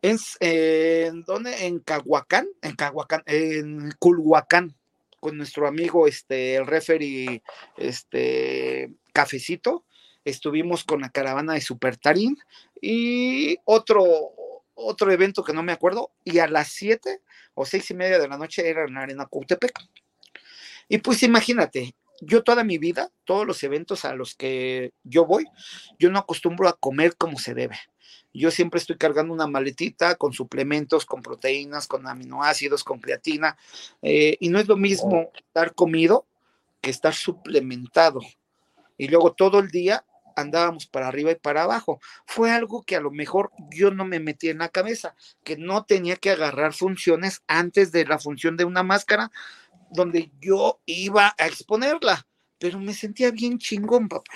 En, ¿dónde? En Cahuacán, en Cahuacán, en Culhuacán, con nuestro amigo, este, el referee, este, Cafecito. Estuvimos con la caravana de Super Tarín y otro, otro evento que no me acuerdo. Y a las siete o seis y media de la noche era en la Arena Cautepec. Y pues imagínate, yo toda mi vida, todos los eventos a los que yo voy, yo no acostumbro a comer como se debe. Yo siempre estoy cargando una maletita con suplementos, con proteínas, con aminoácidos, con creatina, eh, y no es lo mismo estar comido que estar suplementado. Y luego todo el día andábamos para arriba y para abajo. Fue algo que a lo mejor yo no me metí en la cabeza, que no tenía que agarrar funciones antes de la función de una máscara donde yo iba a exponerla, pero me sentía bien chingón, papá.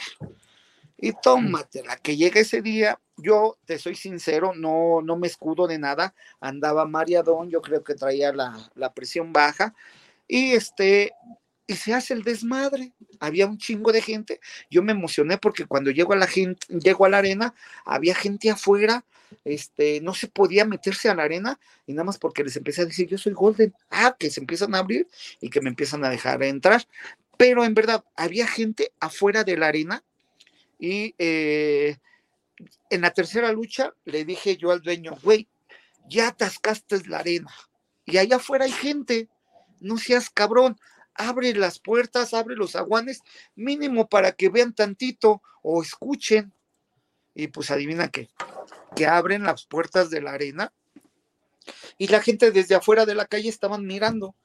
Y tómatela, que llega ese día, yo te soy sincero, no, no me escudo de nada, andaba mareadón, yo creo que traía la, la presión baja, y este, y se hace el desmadre. Había un chingo de gente. Yo me emocioné porque cuando llego a la gente, llego a la arena, había gente afuera, este, no se podía meterse a la arena y nada más porque les empecé a decir, yo soy Golden, ah, que se empiezan a abrir y que me empiezan a dejar entrar. Pero en verdad, había gente afuera de la arena y eh, en la tercera lucha le dije yo al dueño, güey, ya atascaste la arena y allá afuera hay gente, no seas cabrón abre las puertas, abre los aguanes, mínimo para que vean tantito o escuchen. Y pues adivina qué, que abren las puertas de la arena y la gente desde afuera de la calle estaban mirando.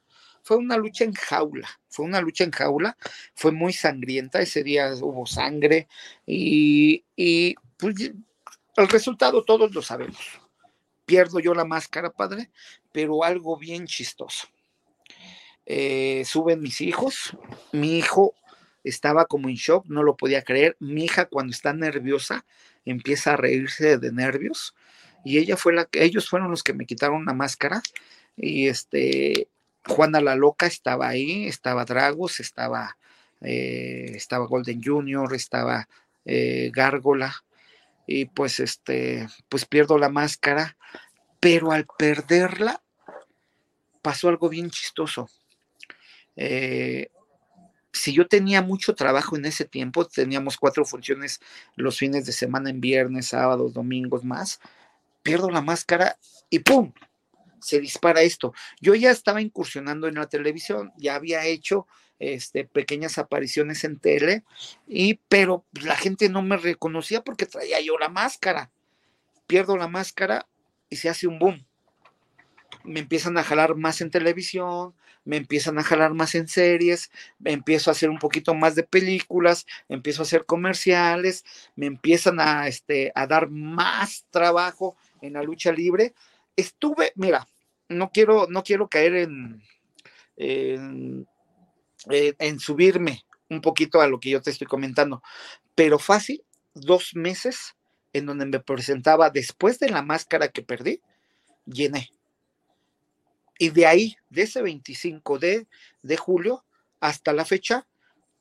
Fue una lucha en jaula, fue una lucha en jaula, fue muy sangrienta, ese día hubo sangre y, y pues el resultado todos lo sabemos. Pierdo yo la máscara, padre, pero algo bien chistoso eh, suben mis hijos, mi hijo estaba como en shock, no lo podía creer, mi hija cuando está nerviosa empieza a reírse de nervios y ella fue la que, ellos fueron los que me quitaron la máscara y este, Juana la Loca estaba ahí, estaba Dragos, estaba, eh, Golden Junior, estaba eh, Gárgola y pues este, pues pierdo la máscara, pero al perderla pasó algo bien chistoso. Eh, si yo tenía mucho trabajo en ese tiempo, teníamos cuatro funciones los fines de semana en viernes, sábados, domingos más, pierdo la máscara y ¡pum! Se dispara esto. Yo ya estaba incursionando en la televisión, ya había hecho este, pequeñas apariciones en tele, y, pero la gente no me reconocía porque traía yo la máscara. Pierdo la máscara y se hace un boom. Me empiezan a jalar más en televisión, me empiezan a jalar más en series, me empiezo a hacer un poquito más de películas, empiezo a hacer comerciales, me empiezan a, este, a dar más trabajo en la lucha libre. Estuve, mira, no quiero, no quiero caer en, en, en subirme un poquito a lo que yo te estoy comentando, pero fácil, dos meses en donde me presentaba después de la máscara que perdí, llené y de ahí, de ese 25 de, de julio hasta la fecha,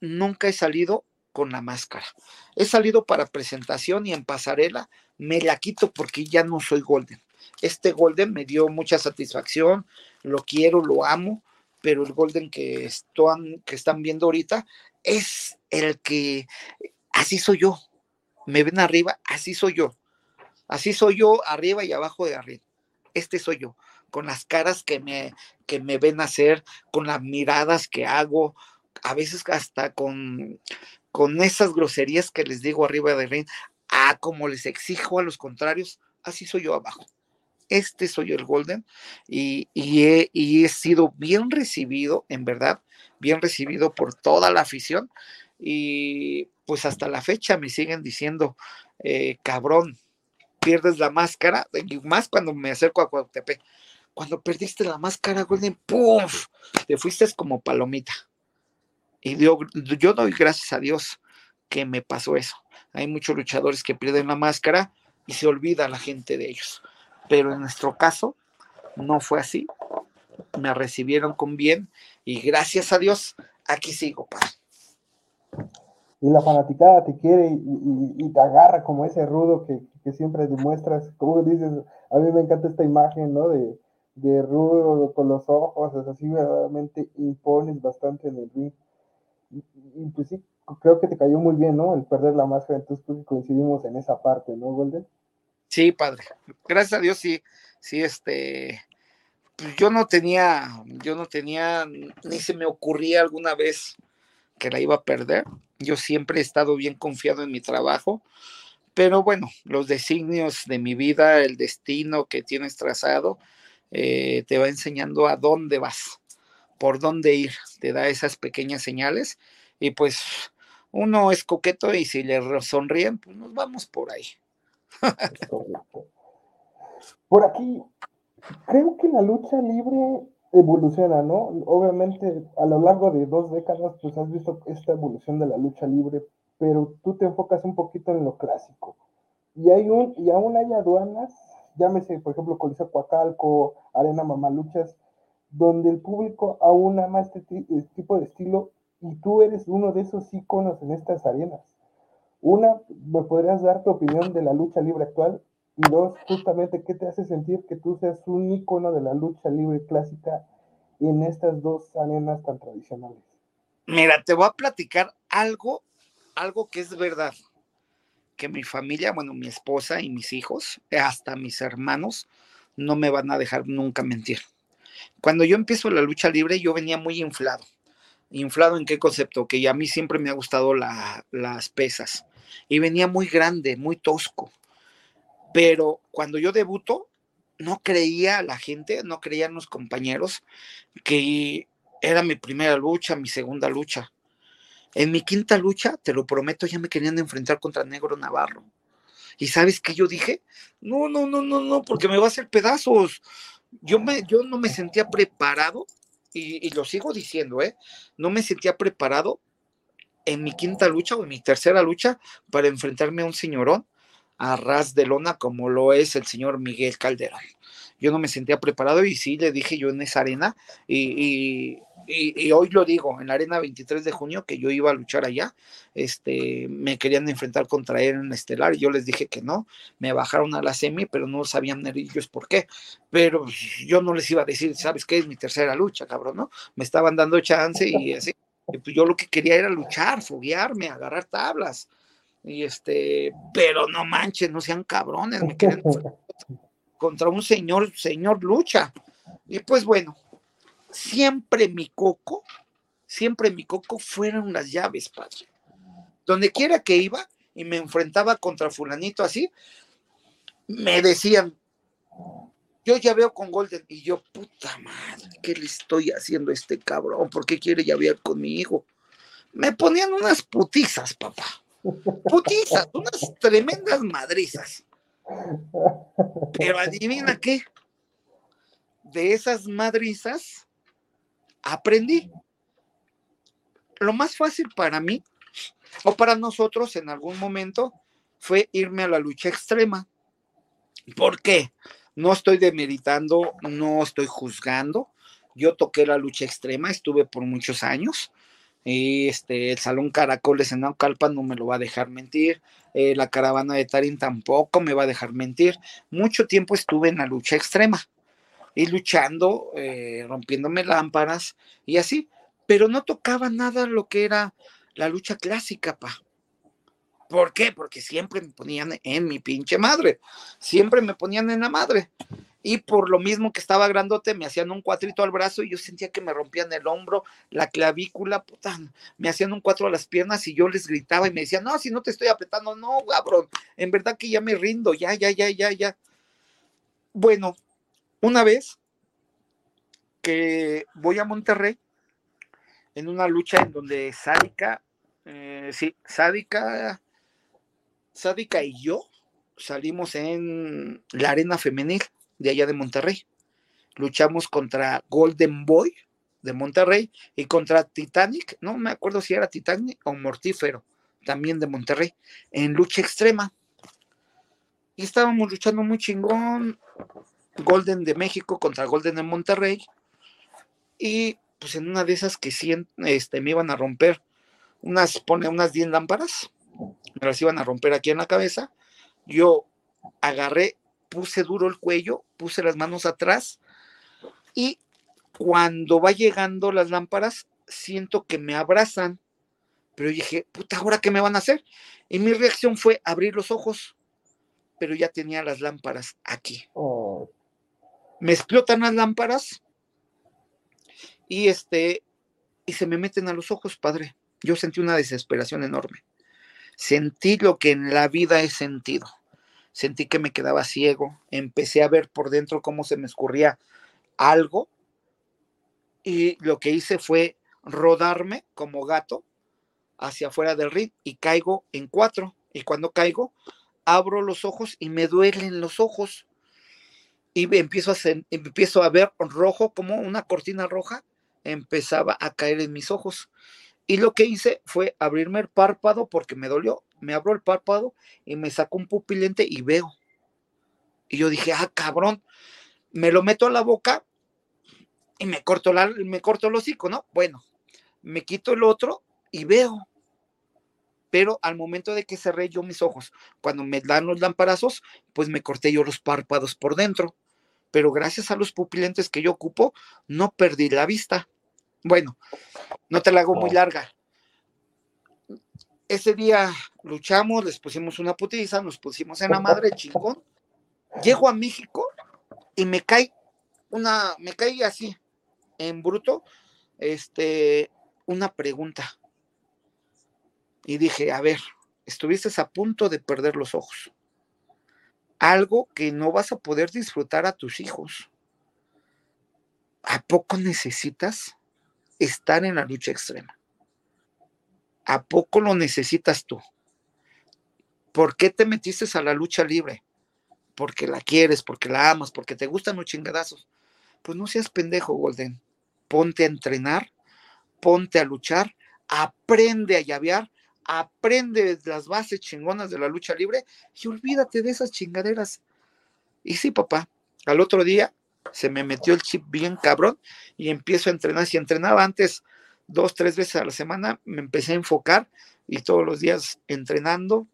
nunca he salido con la máscara. He salido para presentación y en pasarela me la quito porque ya no soy Golden. Este Golden me dio mucha satisfacción, lo quiero, lo amo, pero el Golden que están, que están viendo ahorita es el que, así soy yo. Me ven arriba, así soy yo. Así soy yo arriba y abajo de arriba. Este soy yo con las caras que me, que me ven hacer, con las miradas que hago, a veces hasta con, con esas groserías que les digo arriba de ring, ah, como les exijo a los contrarios, así soy yo abajo. Este soy yo el Golden y, y, he, y he sido bien recibido, en verdad, bien recibido por toda la afición y pues hasta la fecha me siguen diciendo, eh, cabrón, pierdes la máscara, y más cuando me acerco a Cuauhtémoc, cuando perdiste la máscara, Golden, ¡puf! Te fuiste como palomita. Y yo, doy gracias a Dios que me pasó eso. Hay muchos luchadores que pierden la máscara y se olvida la gente de ellos. Pero en nuestro caso no fue así. Me recibieron con bien y gracias a Dios aquí sigo, padre. Y la fanaticada te quiere y, te agarra como ese rudo que, que, siempre demuestras. Como dices, a mí me encanta esta imagen, ¿no? De, de rudo con los ojos, es así verdaderamente impones bastante en el ring. Y, pues sí, creo que te cayó muy bien, ¿no? El perder la máscara, entonces coincidimos en esa parte, ¿no, Golden? Sí, padre. Gracias a Dios, sí, sí, este, pues yo no tenía, yo no tenía, ni se me ocurría alguna vez que la iba a perder. Yo siempre he estado bien confiado en mi trabajo, pero bueno, los designios de mi vida, el destino que tienes trazado, eh, te va enseñando a dónde vas, por dónde ir, te da esas pequeñas señales y pues uno es coqueto y si le sonríen, pues nos vamos por ahí. por aquí, creo que la lucha libre evoluciona, ¿no? Obviamente a lo largo de dos décadas pues has visto esta evolución de la lucha libre, pero tú te enfocas un poquito en lo clásico. Y hay un y aún hay aduanas llámese, por ejemplo, Coliseo Coacalco, Arena Mamaluchas, donde el público aún ama este, este, tipo de estilo y tú eres uno de esos íconos en estas arenas. Una, ¿me podrías dar tu opinión de la lucha libre actual? Y dos, justamente, ¿qué te hace sentir que tú seas un ícono de la lucha libre clásica en estas dos arenas tan tradicionales? Mira, te voy a platicar algo, algo que es verdad que mi familia, bueno, mi esposa y mis hijos, hasta mis hermanos, no me van a dejar nunca mentir. Cuando yo empiezo la lucha libre, yo venía muy inflado. ¿Inflado en qué concepto? Que a mí siempre me ha gustado las pesas. Y venía muy grande, muy tosco. Pero cuando yo debuto, no creía la gente, no creían los compañeros que era mi primera lucha, mi segunda lucha. En mi quinta lucha, te lo prometo, ya me querían enfrentar contra Negro Navarro. ¿Y sabes qué yo dije? No, no, no, no, no, porque me va a hacer pedazos. Yo, me, yo no me sentía preparado, y, y lo sigo diciendo, ¿eh? No me sentía preparado en mi quinta lucha o en mi tercera lucha para enfrentarme a un señorón a ras de lona como lo es el señor Miguel Calderón. Yo no me sentía preparado y sí le dije yo en esa arena y, y, hoy lo digo, en la arena 23 de junio que yo iba a luchar allá, este, me querían enfrentar contra él en Estelar y yo les dije que no, me bajaron a la semi, pero no sabían ellos por qué, pero yo no les iba a decir, ¿sabes qué? Es mi tercera lucha, cabrón, ¿no? Me estaban dando chance y así, pues yo lo que quería era luchar, foguearme, agarrar tablas, y este, pero no manches, no sean cabrones, me quieren contra un señor, señor lucha. Y pues bueno, siempre mi coco, siempre mi coco fueron las llaves, padre. Donde quiera que iba y me enfrentaba contra fulanito así, me decían, yo ya veo con Golden y yo, puta madre, ¿qué le estoy haciendo a este cabrón? ¿Por qué quiere ya ver con mi hijo? Me ponían unas putizas, papá. Putizas, unas tremendas madrizas. Pero adivina qué, de esas madrizas aprendí. Lo más fácil para mí, o para nosotros en algún momento, fue irme a la lucha extrema. ¿Por qué? No estoy demeritando, no estoy juzgando. Yo toqué la lucha extrema, estuve por muchos años. Y este, el Salón Caracoles en Naucalpan no me lo va a dejar mentir. Eh, la caravana de Tarin tampoco me va a dejar mentir. Mucho tiempo estuve en la lucha extrema y luchando, eh, rompiéndome lámparas y así, pero no tocaba nada lo que era la lucha clásica, pa. ¿Por qué? Porque siempre me ponían en mi pinche madre, siempre me ponían en la madre. Y por lo mismo que estaba grandote, me hacían un cuatrito al brazo y yo sentía que me rompían el hombro, la clavícula, puta, me hacían un cuatro a las piernas y yo les gritaba y me decían, no, si no te estoy apretando, no, cabrón, en verdad que ya me rindo, ya, ya, ya, ya, ya. Bueno, una vez que voy a Monterrey en una lucha en donde Sádica, eh, sí, Sádica, Sádica y yo salimos en la arena femenil de allá de Monterrey. Luchamos contra Golden Boy de Monterrey y contra Titanic, no me acuerdo si era Titanic o Mortífero, también de Monterrey, en lucha extrema. Y estábamos luchando muy chingón, Golden de México contra Golden de Monterrey. Y pues en una de esas que sí, este, me iban a romper unas, pone unas 10 lámparas, me las iban a romper aquí en la cabeza. Yo agarré, puse duro el cuello, puse las manos atrás y cuando va llegando las lámparas, siento que me abrazan. Pero dije, puta, ¿ahora qué me van a hacer? Y mi reacción fue abrir los ojos, pero ya tenía las lámparas aquí. Oh me explotan las lámparas y este y se me meten a los ojos, padre. Yo sentí una desesperación enorme. Sentí lo que en la vida he sentido. Sentí que me quedaba ciego, empecé a ver por dentro cómo se me escurría algo y lo que hice fue rodarme como gato hacia afuera del ring y caigo en cuatro. Y cuando caigo, abro los ojos y me duelen los ojos y empiezo a, empiezo a ver rojo como una cortina roja empezaba a caer en mis ojos. Y lo que hice fue abrirme el párpado porque me dolió. Me abro el párpado y me saco un pupilente y veo. Y yo dije, ah, cabrón, me lo meto a la boca y me corto, la, me corto el hocico, ¿no? Bueno, me quito el otro y veo. Pero al momento de que cerré yo mis ojos, cuando me dan los lamparazos, pues me corté yo los párpados por dentro pero gracias a los pupilentes que yo ocupo, no perdí la vista. Bueno, no te la hago muy larga. Ese día luchamos, les pusimos una putiza, nos pusimos en la madre chingón. Llego a México y me cae una, me cae así, en bruto, este, una pregunta. Y dije, a ver, estuviste a punto de perder los ojos algo que no vas a poder disfrutar a tus hijos. ¿A poco necesitas estar en la lucha extrema? ¿A poco lo necesitas tú? ¿Por qué te metiste a la lucha libre? Porque la quieres, porque la amas, porque te gustan los chingadazos. Pues no seas pendejo, Golden. Ponte a entrenar, ponte a luchar, aprende a llavear aprende las bases chingonas de la lucha libre y olvídate de esas chingaderas. Y sí, papá, Al otro día se me metió el chip bien cabrón y empiezo a entrenar. Si entrenaba antes dos, tres veces a la semana, me empecé a enfocar y todos los días entrenando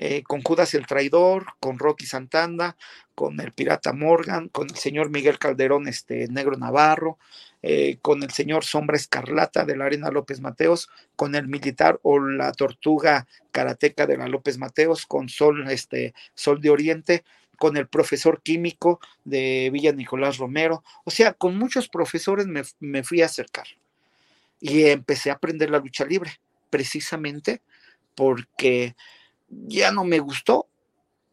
eh, con Judas el Traidor, con Rocky Santana, con el Pirata Morgan, con el señor Miguel Calderón, este Negro Navarro, eh, con el señor Sombra Escarlata de la Arena López Mateos, con el militar o la tortuga karateca de la López Mateos, con Sol, este, Sol de Oriente, con el profesor químico de Villa Nicolás Romero, o sea, con muchos profesores me, fui a acercar y empecé a aprender la lucha libre, precisamente porque ya no me gustó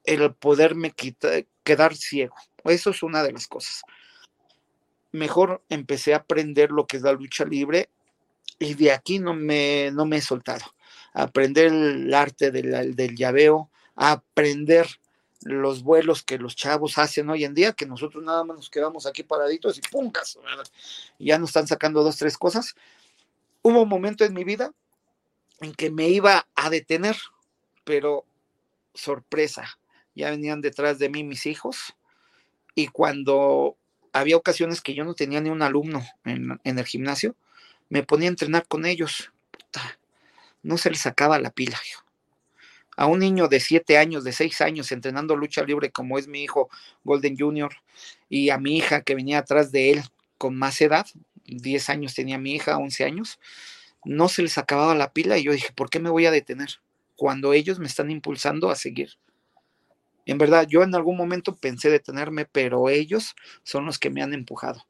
el poderme quitar, quedar ciego. Eso es una de las cosas. Mejor empecé a aprender lo que es la lucha libre y de aquí no me, no me he soltado. Aprender el arte del, del llaveo, aprender los vuelos que los chavos hacen hoy en día, que nosotros nada más nos quedamos aquí paraditos y pungas, ya nos están sacando dos, tres cosas. Hubo un momento en mi vida en que me iba a detener, pero sorpresa, ya venían detrás de mí mis hijos y cuando había ocasiones que yo no tenía ni un alumno en, el gimnasio, me ponía a entrenar con ellos. no se les sacaba la pila. A un niño de siete años, de seis años, entrenando lucha libre como es mi hijo Golden Junior, y a mi hija que venía atrás de él con más edad, 10 años tenía mi hija, 11 años, no se les acababa la pila y yo dije, ¿por qué me voy a detener? Cuando ellos me están impulsando a seguir. En verdad, yo en algún momento pensé detenerme, pero ellos son los que me han empujado.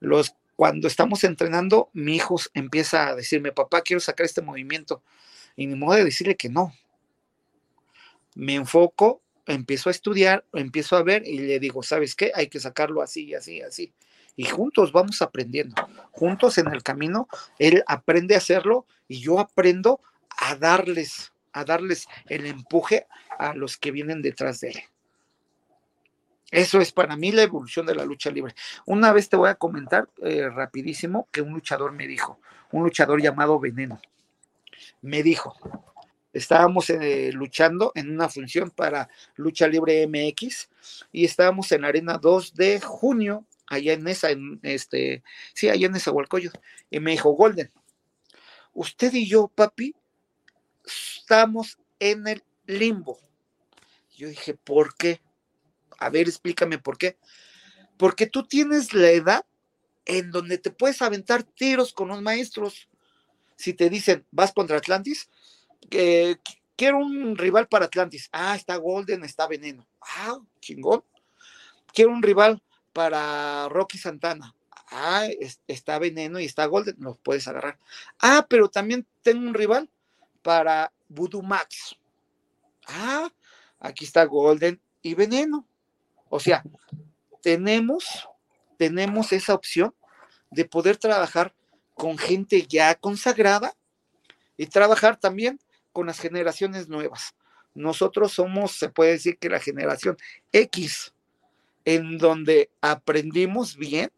Los, cuando estamos entrenando, mi hijo empieza a decirme, papá, quiero sacar este movimiento. Y ni modo de decirle que no. Me enfoco, empiezo a estudiar, empiezo a ver y le digo, ¿sabes qué? Hay que sacarlo así, así, así. Y juntos vamos aprendiendo. Juntos en el camino, él aprende a hacerlo y yo aprendo a darles a darles el empuje a los que vienen detrás de él. Eso es para mí la evolución de la lucha libre. Una vez te voy a comentar eh, rapidísimo que un luchador me dijo, un luchador llamado Veneno, me dijo, estábamos eh, luchando en una función para Lucha Libre MX y estábamos en la Arena 2 de junio, allá en esa, en este, sí, allá en esa Hualcoyo, y me dijo, Golden, usted y yo, papi, estamos en el limbo. Yo dije, ¿por qué? A ver, explícame por qué. Porque tú tienes la edad en donde te puedes aventar tiros con los maestros. Si te dicen, vas contra Atlantis, que quiero un rival para Atlantis. Ah, está Golden, está Veneno. Ah, chingón. Quiero un rival para Rocky Santana. Ah, está Veneno y está Golden, los puedes agarrar. Ah, pero también tengo un rival para Voodoo Max. Ah, aquí está Golden y Veneno. O sea, tenemos, tenemos esa opción de poder trabajar con gente ya consagrada y trabajar también con las generaciones nuevas. Nosotros somos, se puede decir que la generación X, en donde aprendimos bien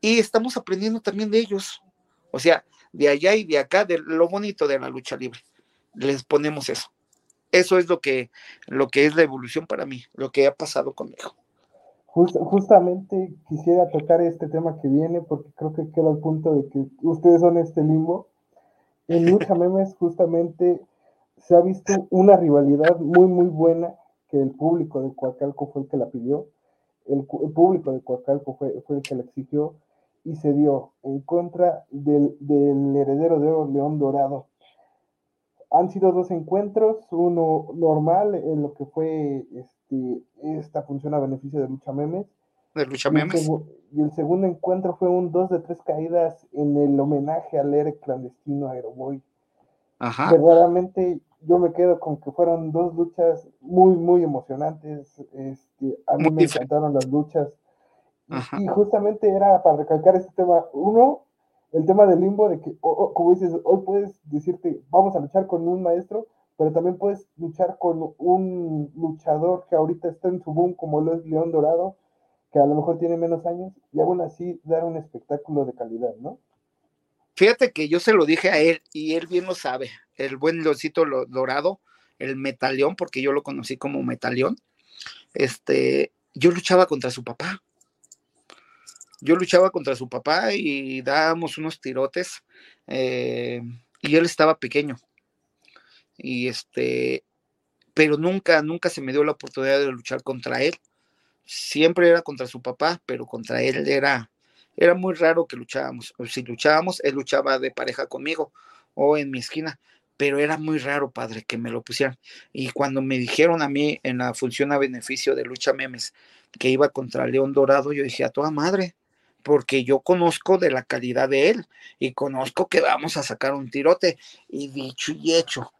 y estamos aprendiendo también de ellos. O sea, de allá y de acá, de lo bonito de la lucha libre. Les ponemos eso. Eso es lo que, lo que es la evolución para mí, lo que ha pasado conmigo. justamente quisiera tocar este tema que viene porque creo que queda al punto de que ustedes son este limbo. En Lucha Memes justamente se ha visto una rivalidad muy muy buena que el público de Coacalco fue el que la pidió, el, público de Coacalco fue, fue el que la exigió, y se dio en contra del, heredero de León Dorado. Han sido dos encuentros, uno normal en lo que fue este, esta función a beneficio de Lucha Memes. De Lucha Memes. Y el, segundo encuentro fue un dos de tres caídas en el homenaje al héroe clandestino Aeroboy. Ajá. Verdaderamente yo me quedo con que fueron dos luchas muy, muy emocionantes. Este, a mí me encantaron las luchas y justamente era para recalcar este tema. Uno, el tema del limbo, de que, como dices, hoy puedes decirte, vamos a luchar con un maestro, pero también puedes luchar con un luchador que ahorita está en su boom, como lo es León Dorado, que a lo mejor tiene menos años, y aún así dar un espectáculo de calidad, ¿no? Fíjate que yo se lo dije a él, y él bien lo sabe, el buen Leoncito Dorado, el Metaleón, porque yo lo conocí como Metaleón, este, yo luchaba contra su papá. Yo luchaba contra su papá y dábamos unos tirotes eh, y él estaba pequeño. Y este, pero nunca, nunca se me dio la oportunidad de luchar contra él. Siempre era contra su papá, pero contra él era, era muy raro que luchábamos. Si luchábamos, él luchaba de pareja conmigo o en mi esquina, pero era muy raro, padre, que me lo pusieran. Y cuando me dijeron a mí en la función a beneficio de Lucha Memes que iba contra León Dorado, yo dije, a toda madre, porque yo conozco de la calidad de él y conozco que vamos a sacar un tirote. Y dicho y hecho,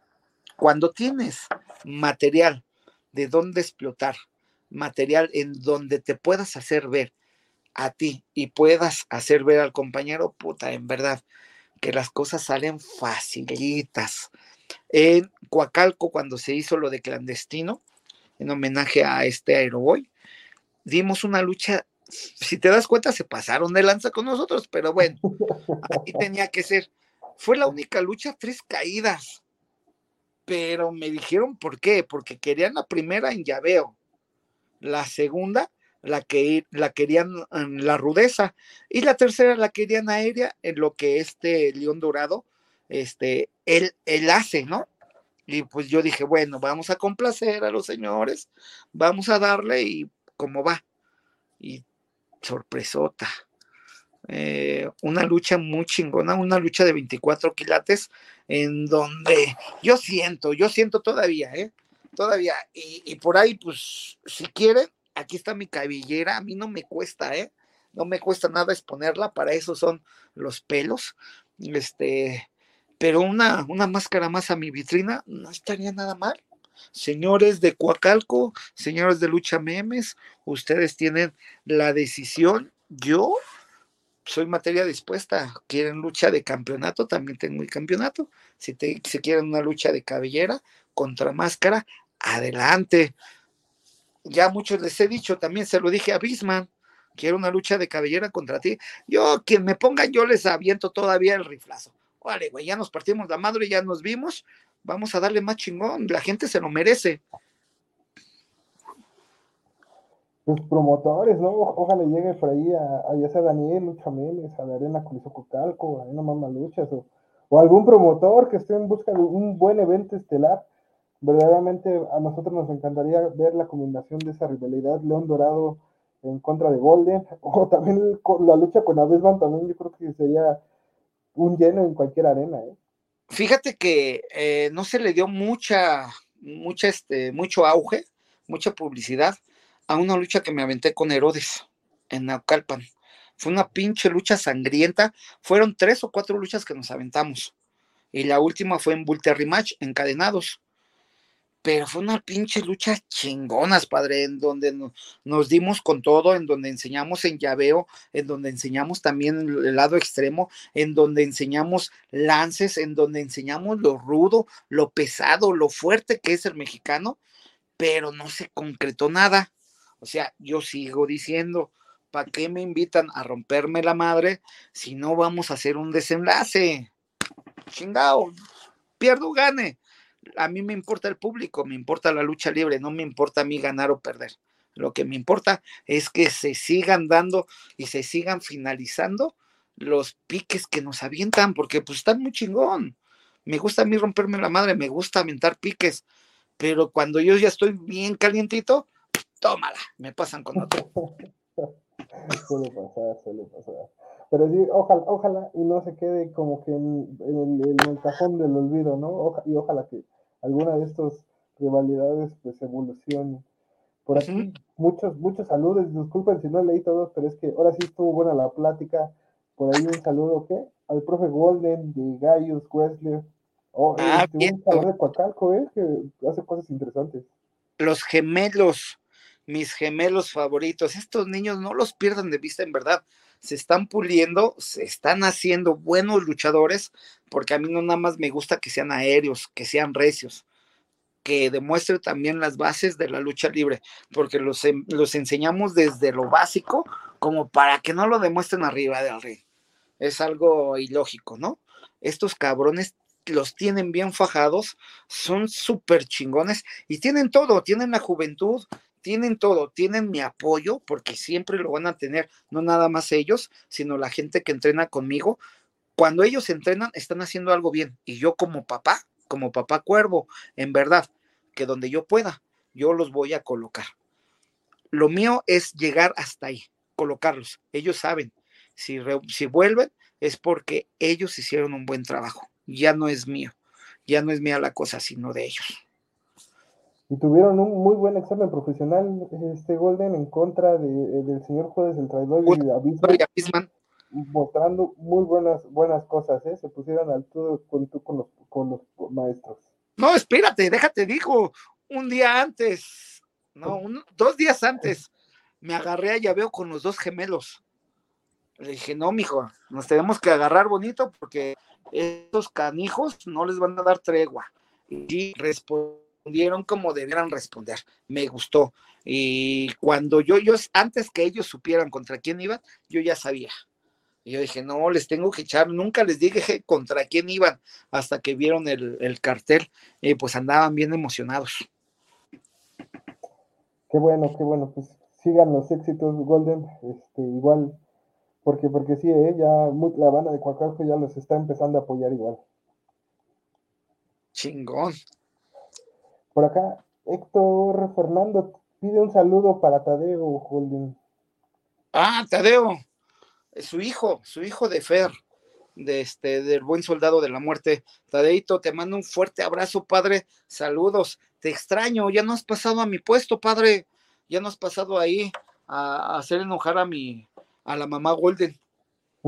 cuando tienes material de dónde explotar, material en donde te puedas hacer ver a ti y puedas hacer ver al compañero, puta, en verdad, que las cosas salen facilitas. En Coacalco, cuando se hizo lo de clandestino, en homenaje a este Aeroboy, dimos una lucha, si te das cuenta, se pasaron de lanza con nosotros, pero bueno, aquí tenía que ser. Fue la única lucha, tres caídas. Pero me dijeron por qué, porque querían la primera en llaveo, la segunda la que la querían en la rudeza y la tercera la querían aérea en lo que este León Dorado este él, él hace, ¿no? Y pues yo dije, bueno, vamos a complacer a los señores, vamos a darle y cómo va. Y sorpresota. Eh, una lucha muy chingona, una lucha de 24 quilates, en donde yo siento, yo siento todavía, ¿eh? Todavía, y, y por ahí, pues, si quieren, aquí está mi cabellera, a mí no me cuesta, ¿eh? No me cuesta nada exponerla, para eso son los pelos, este, pero una, una máscara más a mi vitrina no estaría nada mal. Señores de Coacalco, señores de Lucha Memes, ustedes tienen la decisión. Yo soy materia dispuesta. Quieren lucha de campeonato, también tengo el campeonato. Si, te, si quieren una lucha de cabellera contra máscara, adelante. Ya muchos les he dicho, también se lo dije a Bisman, quiero una lucha de cabellera contra ti. Yo, quien me ponga, yo les aviento todavía el riflazo. Vale, güey, ya nos partimos la madre, ya nos vimos, vamos a darle más chingón, la gente se lo merece. Los promotores, ¿no? Ojalá llegue por ahí a, ya sea Daniel Lucha Menes, a la Arena Calco, a una Mama Luchas, o, o, algún promotor que esté en busca de un buen evento estelar. Verdaderamente a nosotros nos encantaría ver la combinación de esa rivalidad León Dorado en contra de Golden, o también la lucha con Avesman, también yo creo que sería un lleno en cualquier arena, ¿eh? Fíjate que eh, no se le dio mucha, mucha, este, mucho auge, mucha publicidad a una lucha que me aventé con Herodes en Naucalpan. Fue una pinche lucha sangrienta. Fueron tres o cuatro luchas que nos aventamos. Y la última fue en Bull Match, encadenados pero fue una pinche lucha chingonas, padre, en donde nos dimos con todo, en donde enseñamos en llaveo, en donde enseñamos también el lado extremo, en donde enseñamos lances, en donde enseñamos lo rudo, lo pesado, lo fuerte que es el mexicano, pero no se concretó nada. O sea, yo sigo diciendo, ¿para qué me invitan a romperme la madre si no vamos a hacer un desenlace? Chingao, pierdo gane a mí me importa el público, me importa la lucha libre, no me importa a mí ganar o perder. Lo que me importa es que se sigan dando y se sigan finalizando los piques que nos avientan, porque pues están muy chingón. Me gusta a mí romperme la madre, me gusta aventar piques, pero cuando yo ya estoy bien calientito, tómala, me pasan con otro. suele pasar, suele pasar. Pero sí, ojalá, ojalá y no se quede como que en, el, cajón del olvido, ¿no? y ojalá que alguna de estas rivalidades pues evolucione. Por aquí, muchos, muchos saludos, disculpen si no leí todos, pero es que ahora sí estuvo buena la plática. Por ahí un saludo, ¿qué? Al profe Golden, de Gaius, Wesley. Oh, ah, este, un saludo de Coacalco, ¿eh? Que hace cosas interesantes. Los gemelos, mis gemelos favoritos. Estos niños no los pierdan de vista, en verdad se están puliendo, se están haciendo buenos luchadores, porque a mí no nada más me gusta que sean aéreos, que sean recios, que demuestre también las bases de la lucha libre, porque los, los enseñamos desde lo básico como para que no lo demuestren arriba del ring. Es algo ilógico, ¿no? Estos cabrones los tienen bien fajados, son súper chingones y tienen todo, tienen la juventud, tienen todo, tienen mi apoyo, porque siempre lo van a tener, no nada más ellos, sino la gente que entrena conmigo. Cuando ellos entrenan, están haciendo algo bien. Y yo como papá, como papá cuervo, en verdad, que donde yo pueda, yo los voy a colocar. Lo mío es llegar hasta ahí, colocarlos. Ellos saben, si, si vuelven es porque ellos hicieron un buen trabajo. Ya no es mío, ya no es mía la cosa, sino de ellos y tuvieron un muy buen examen profesional este Golden en contra de, eh, del señor juez del traidor y Abisman, mostrando muy buenas buenas cosas, ¿eh? se pusieron al todo con, con, los, con los maestros. No, espérate, déjate, dijo, un día antes, no, dos días antes, me agarré a llaveo con los dos gemelos. Le dije, no, mijo, nos tenemos que agarrar bonito porque estos canijos no les van a dar tregua. Y respondió respondieron como debieran responder. Me gustó. Y cuando yo, yo, antes que ellos supieran contra quién iban, yo ya sabía. Y yo dije, no, les tengo que echar, nunca les dije contra quién iban, hasta que vieron el, cartel, y pues andaban bien emocionados. Qué bueno, qué bueno, pues sigan los éxitos Golden, este, igual, porque, porque sí, ¿eh? ya la banda de Cuacalco ya los está empezando a apoyar igual. Chingón. Por acá, Héctor Fernando pide un saludo para Tadeo Holding. Ah, Tadeo, su hijo, su hijo de Fer, de este, del buen soldado de la muerte. Tadeito, te mando un fuerte abrazo, padre. Saludos, te extraño, ya no has pasado a mi puesto, padre. Ya no has pasado ahí a, hacer enojar a mi, a la mamá Golden.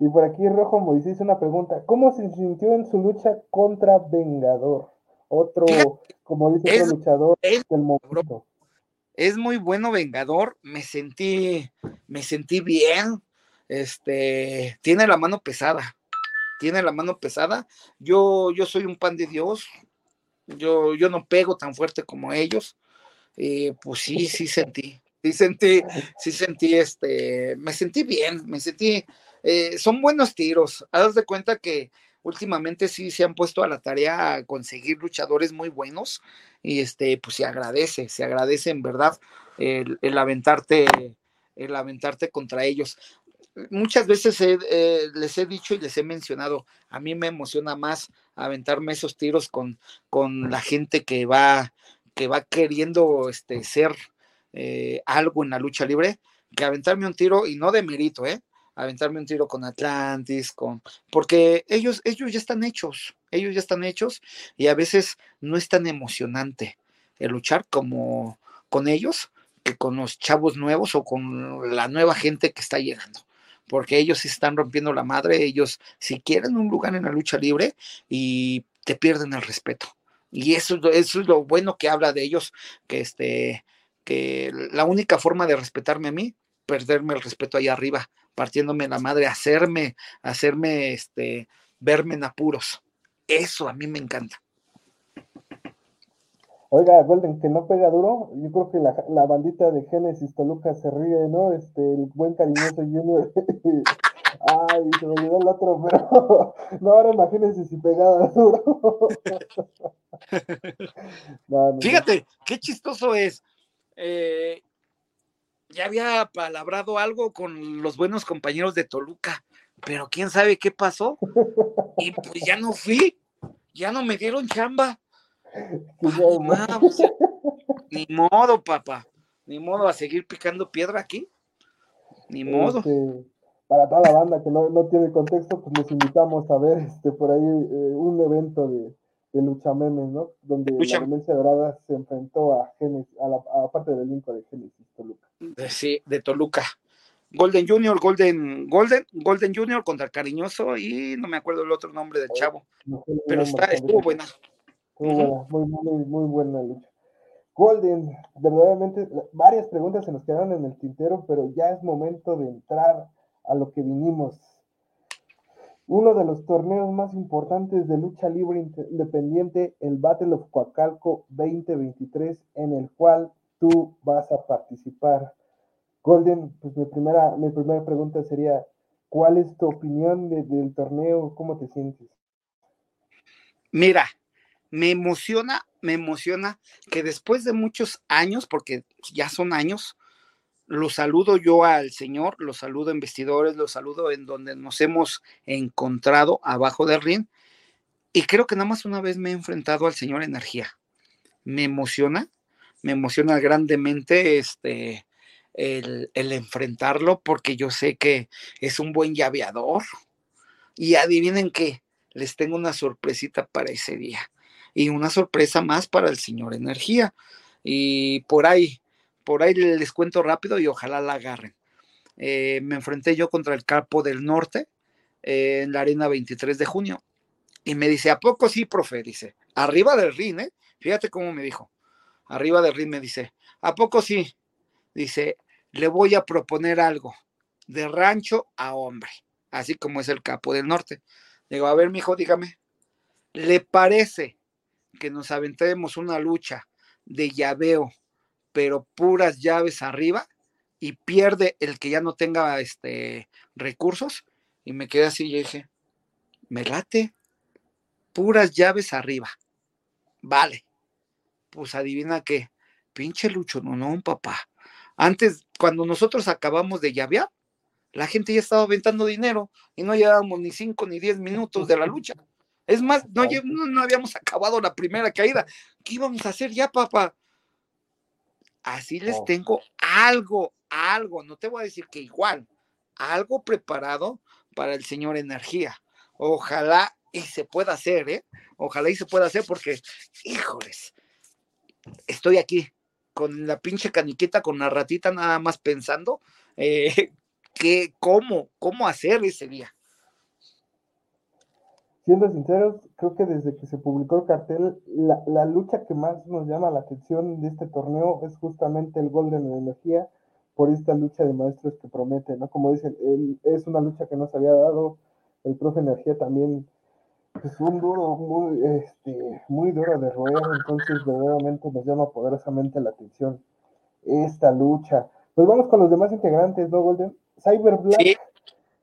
y por aquí Rojo Moisés una pregunta. ¿Cómo se sintió en su lucha contra Vengador? Otro, como dice otro luchador del momento. Es muy bueno Vengador, me sentí, me sentí bien, este, tiene la mano pesada, tiene la mano pesada, yo, yo soy un pan de Dios, yo, yo no pego tan fuerte como ellos, y pues sí, sí sentí, sí sentí, sí sentí, este, me sentí bien, me sentí, eh, son buenos tiros, haz de cuenta que últimamente sí se han puesto a la tarea a conseguir luchadores muy buenos y este, pues se agradece, se agradece en verdad el, aventarte, el aventarte contra ellos. Muchas veces eh, les he dicho y les he mencionado, a mí me emociona más aventarme esos tiros con, con la gente que va, que va queriendo este, ser eh, algo en la lucha libre, que aventarme un tiro y no de mérito, ¿eh? Aventarme un tiro con Atlantis, con, porque ellos, ellos ya están hechos, ellos ya están hechos y a veces no es tan emocionante el luchar como con ellos que con los chavos nuevos o con la nueva gente que está llegando. Porque ellos sí están rompiendo la madre, ellos si quieren un lugar en la lucha libre y te pierden el respeto. Y eso, eso es lo bueno que habla de ellos, que este, que la única forma de respetarme a mí, perderme el respeto ahí arriba, partiéndome la madre, hacerme, hacerme, este, verme en apuros. Eso a mí me encanta. Oiga, Golden, que no pega duro, yo creo que la, bandita de Génesis Toluca se ríe, ¿no? Este, el buen cariñoso Junior. Ay, se me olvidó el otro, pero no, ahora imagínense si pegaba duro. Fíjate, qué chistoso es. Eh, ya había palabrado algo con los buenos compañeros de Toluca, pero quién sabe qué pasó. Y pues ya no fui, ya no me dieron chamba. ni modo, papá, ni modo a seguir picando piedra aquí. Ni modo. Este, para toda la banda que no, tiene contexto, pues les invitamos a ver este por ahí eh, un evento de, de Lucha Memes, ¿no? Donde la Violencia Dorada se enfrentó a Genesis, a la parte del elenco de Genesis Toluca. Sí, de Toluca. Golden Junior, Golden, Golden, Golden Junior contra Cariñoso y no me acuerdo el otro nombre del chavo. pero está, estuvo buena. Muy, muy, muy buena lucha. Golden, verdaderamente, varias preguntas se nos quedaron en el tintero, pero ya es momento de entrar a lo que vinimos uno de los torneos más importantes de lucha libre independiente, el Battle of Coacalco 2023, en el cual tú vas a participar. Golden, pues mi primera, mi primera pregunta sería, ¿cuál es tu opinión del torneo? ¿Cómo te sientes? Mira, me emociona, me emociona que después de muchos años, porque ya son años, lo saludo yo al Señor, lo saludo en vestidores, lo saludo en donde nos hemos encontrado abajo del ring. Y creo que nada más una vez me he enfrentado al Señor Energía. Me emociona, me emociona grandemente este, el, el enfrentarlo porque yo sé que es un buen llaveador. Y adivinen qué, les tengo una sorpresita para ese día. Y una sorpresa más para el Señor Energía. Y por ahí, por ahí les cuento rápido y ojalá la agarren. Eh, me enfrenté yo contra el Capo del Norte eh, en la arena 23 de junio. Y me dice, ¿a poco sí, profe? Dice, arriba del ring, ¿eh? Fíjate cómo me dijo. Arriba del ring me dice, ¿a poco sí? Dice, le voy a proponer algo, de rancho a hombre, así como es el Capo del Norte. Digo, a ver, mijo, dígame, ¿le parece que nos aventemos una lucha de llaveo pero puras llaves arriba y pierde el que ya no tenga este recursos y me quedé así y dije, me late, puras llaves arriba. Vale. Pues adivina qué, pinche Lucho, no, no, papá. Antes, cuando nosotros acabamos de llavear, la gente ya estaba aventando dinero y no llevábamos ni cinco ni diez minutos de la lucha. Es más, no, no, no habíamos acabado la primera caída. ¿Qué íbamos a hacer ya, papá? Así les oh. tengo algo, algo, no te voy a decir que igual, algo preparado para el señor Energía. Ojalá y se pueda hacer, ¿eh? Ojalá y se pueda hacer porque, híjoles, estoy aquí con la pinche caniquita, con la ratita nada más pensando eh, que, cómo, cómo hacer ese día siendo sinceros, creo que desde que se publicó el cartel, la, lucha que más nos llama la atención de este torneo es justamente el Golden Energía por esta lucha de maestros que promete, ¿no? Como dicen, es una lucha que nos había dado el profe Energía también, pues un duro, muy, este, muy duro de roer, entonces verdaderamente nos llama poderosamente la atención esta lucha. Pues vamos con los demás integrantes, ¿no, Golden? Cyber Black.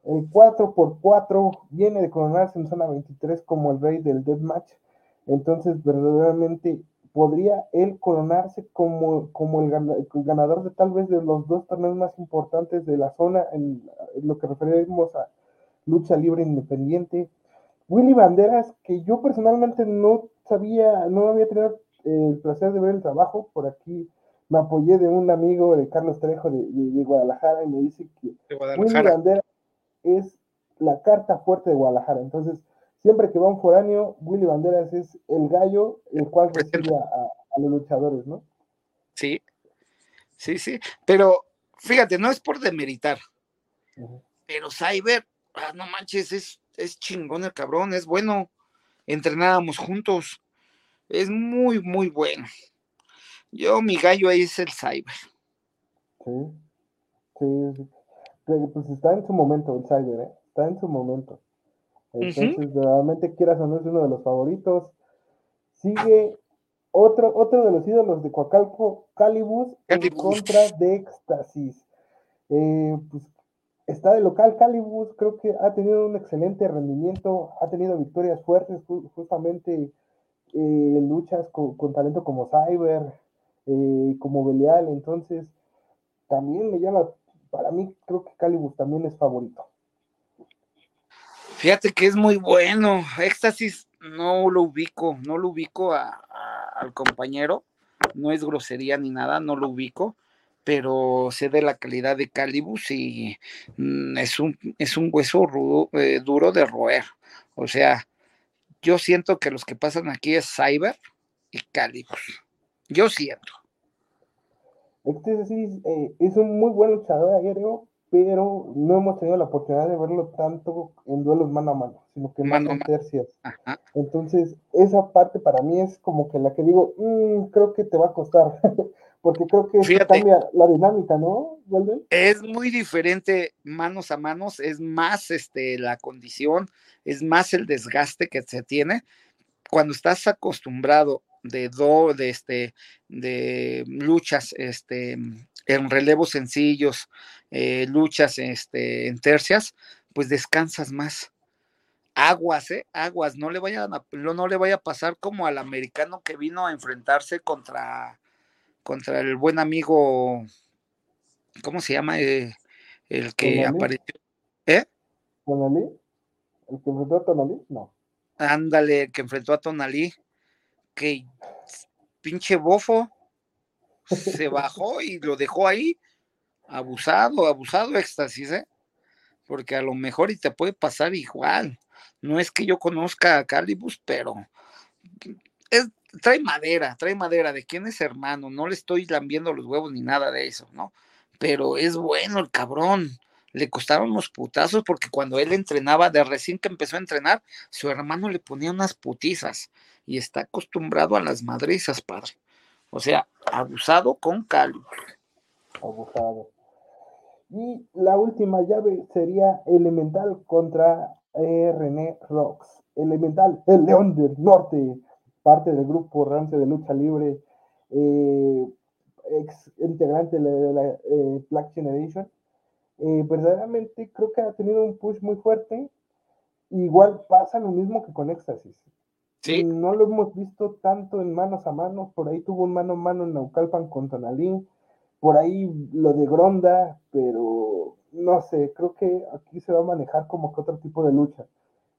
El 4x4 viene de coronarse en zona 23 como el rey del deathmatch. Entonces, verdaderamente podría él coronarse como, como el, ganador de tal vez de los dos torneos más importantes de la zona en, lo que referimos a lucha libre independiente. Willy Banderas, que yo personalmente no sabía, no había tenido el placer de ver el trabajo, por aquí me apoyé de un amigo de Carlos Trejo de, Guadalajara y me dice que Willy Banderas es la carta fuerte de Guadalajara. Entonces, siempre que va un foráneo, Willy Banderas es el gallo el cual recibe a, los luchadores, ¿no? Sí, sí, sí. Pero fíjate, no es por demeritar, pero Cyber, ah, no manches, es, es chingón el cabrón, es bueno. Entrenábamos juntos, es muy, muy bueno. Yo, mi gallo ahí es el Cyber. Sí, sí, pues está en su momento el Cyber, ¿eh? está en su momento. Entonces, realmente quieras o no es uno de los favoritos. Sigue otro, otro de los ídolos de Coacalco, Calibus, en contra de Éxtasis. Eh, pues está de local Calibus, creo que ha tenido un excelente rendimiento, ha tenido victorias fuertes, justamente eh, luchas con, talento como Cyber, eh, como Belial, entonces también me llama para mí creo que Calibus también es favorito. Fíjate que es muy bueno. Éxtasis no lo ubico, no lo ubico al compañero. No es grosería ni nada, no lo ubico, pero sé de la calidad de Calibus y mm, es, un, es un hueso eh, duro de roer. O sea, yo siento que los que pasan aquí es Cyber y Calibus. Yo siento. Este sí eh, es un muy buen luchador aéreo, pero no hemos tenido la oportunidad de verlo tanto en duelos mano a mano, sino que más en tercias. Entonces, esa parte para mí es como que la que digo, mm, creo que te va a costar, porque creo que cambia la dinámica, ¿no? Es muy diferente manos a manos, es más este, la condición, es más el desgaste que se tiene. Cuando estás acostumbrado de do, de este, de luchas, este, en relevos sencillos, eh, luchas este, en tercias, pues descansas más. aguas, ¿eh? Aguas, no le vaya a, no le vaya a pasar como al americano que vino a enfrentarse contra, contra el buen amigo, ¿cómo se llama? Eh, el que apareció. ¿Eh? ¿Tonalí? ¿El que enfrentó a Tonalí? No. Ándale, que enfrentó a Tonalí, que pinche bofo se bajó y lo dejó ahí, abusado, abusado éxtasis, ¿eh? Porque a lo mejor y te puede pasar igual. No es que yo conozca a Calibus, pero es, trae madera, trae madera. ¿De quién es hermano? No le estoy lambiendo los huevos ni nada de eso, ¿no? Pero es bueno el cabrón. Le costaron unos putazos porque cuando él entrenaba, de recién que empezó a entrenar, su hermano le ponía unas putizas y está acostumbrado a las madrizas, padre. O sea, abusado con Calibus. Abusado. Y la última llave sería Elemental contra eh, René Rocks. Elemental, el León del Norte, parte del grupo Rance de Lucha Libre, eh, ex integrante de la, eh, Black Generation. Verdaderamente creo que ha tenido un push muy fuerte. Igual pasa lo mismo que con Éxtasis. Sí. No lo hemos visto tanto en manos a manos. Por ahí tuvo un mano a mano en Naucalpan con Tonalín. Por ahí lo de Gronda, pero no sé, creo que aquí se va a manejar como que otro tipo de lucha.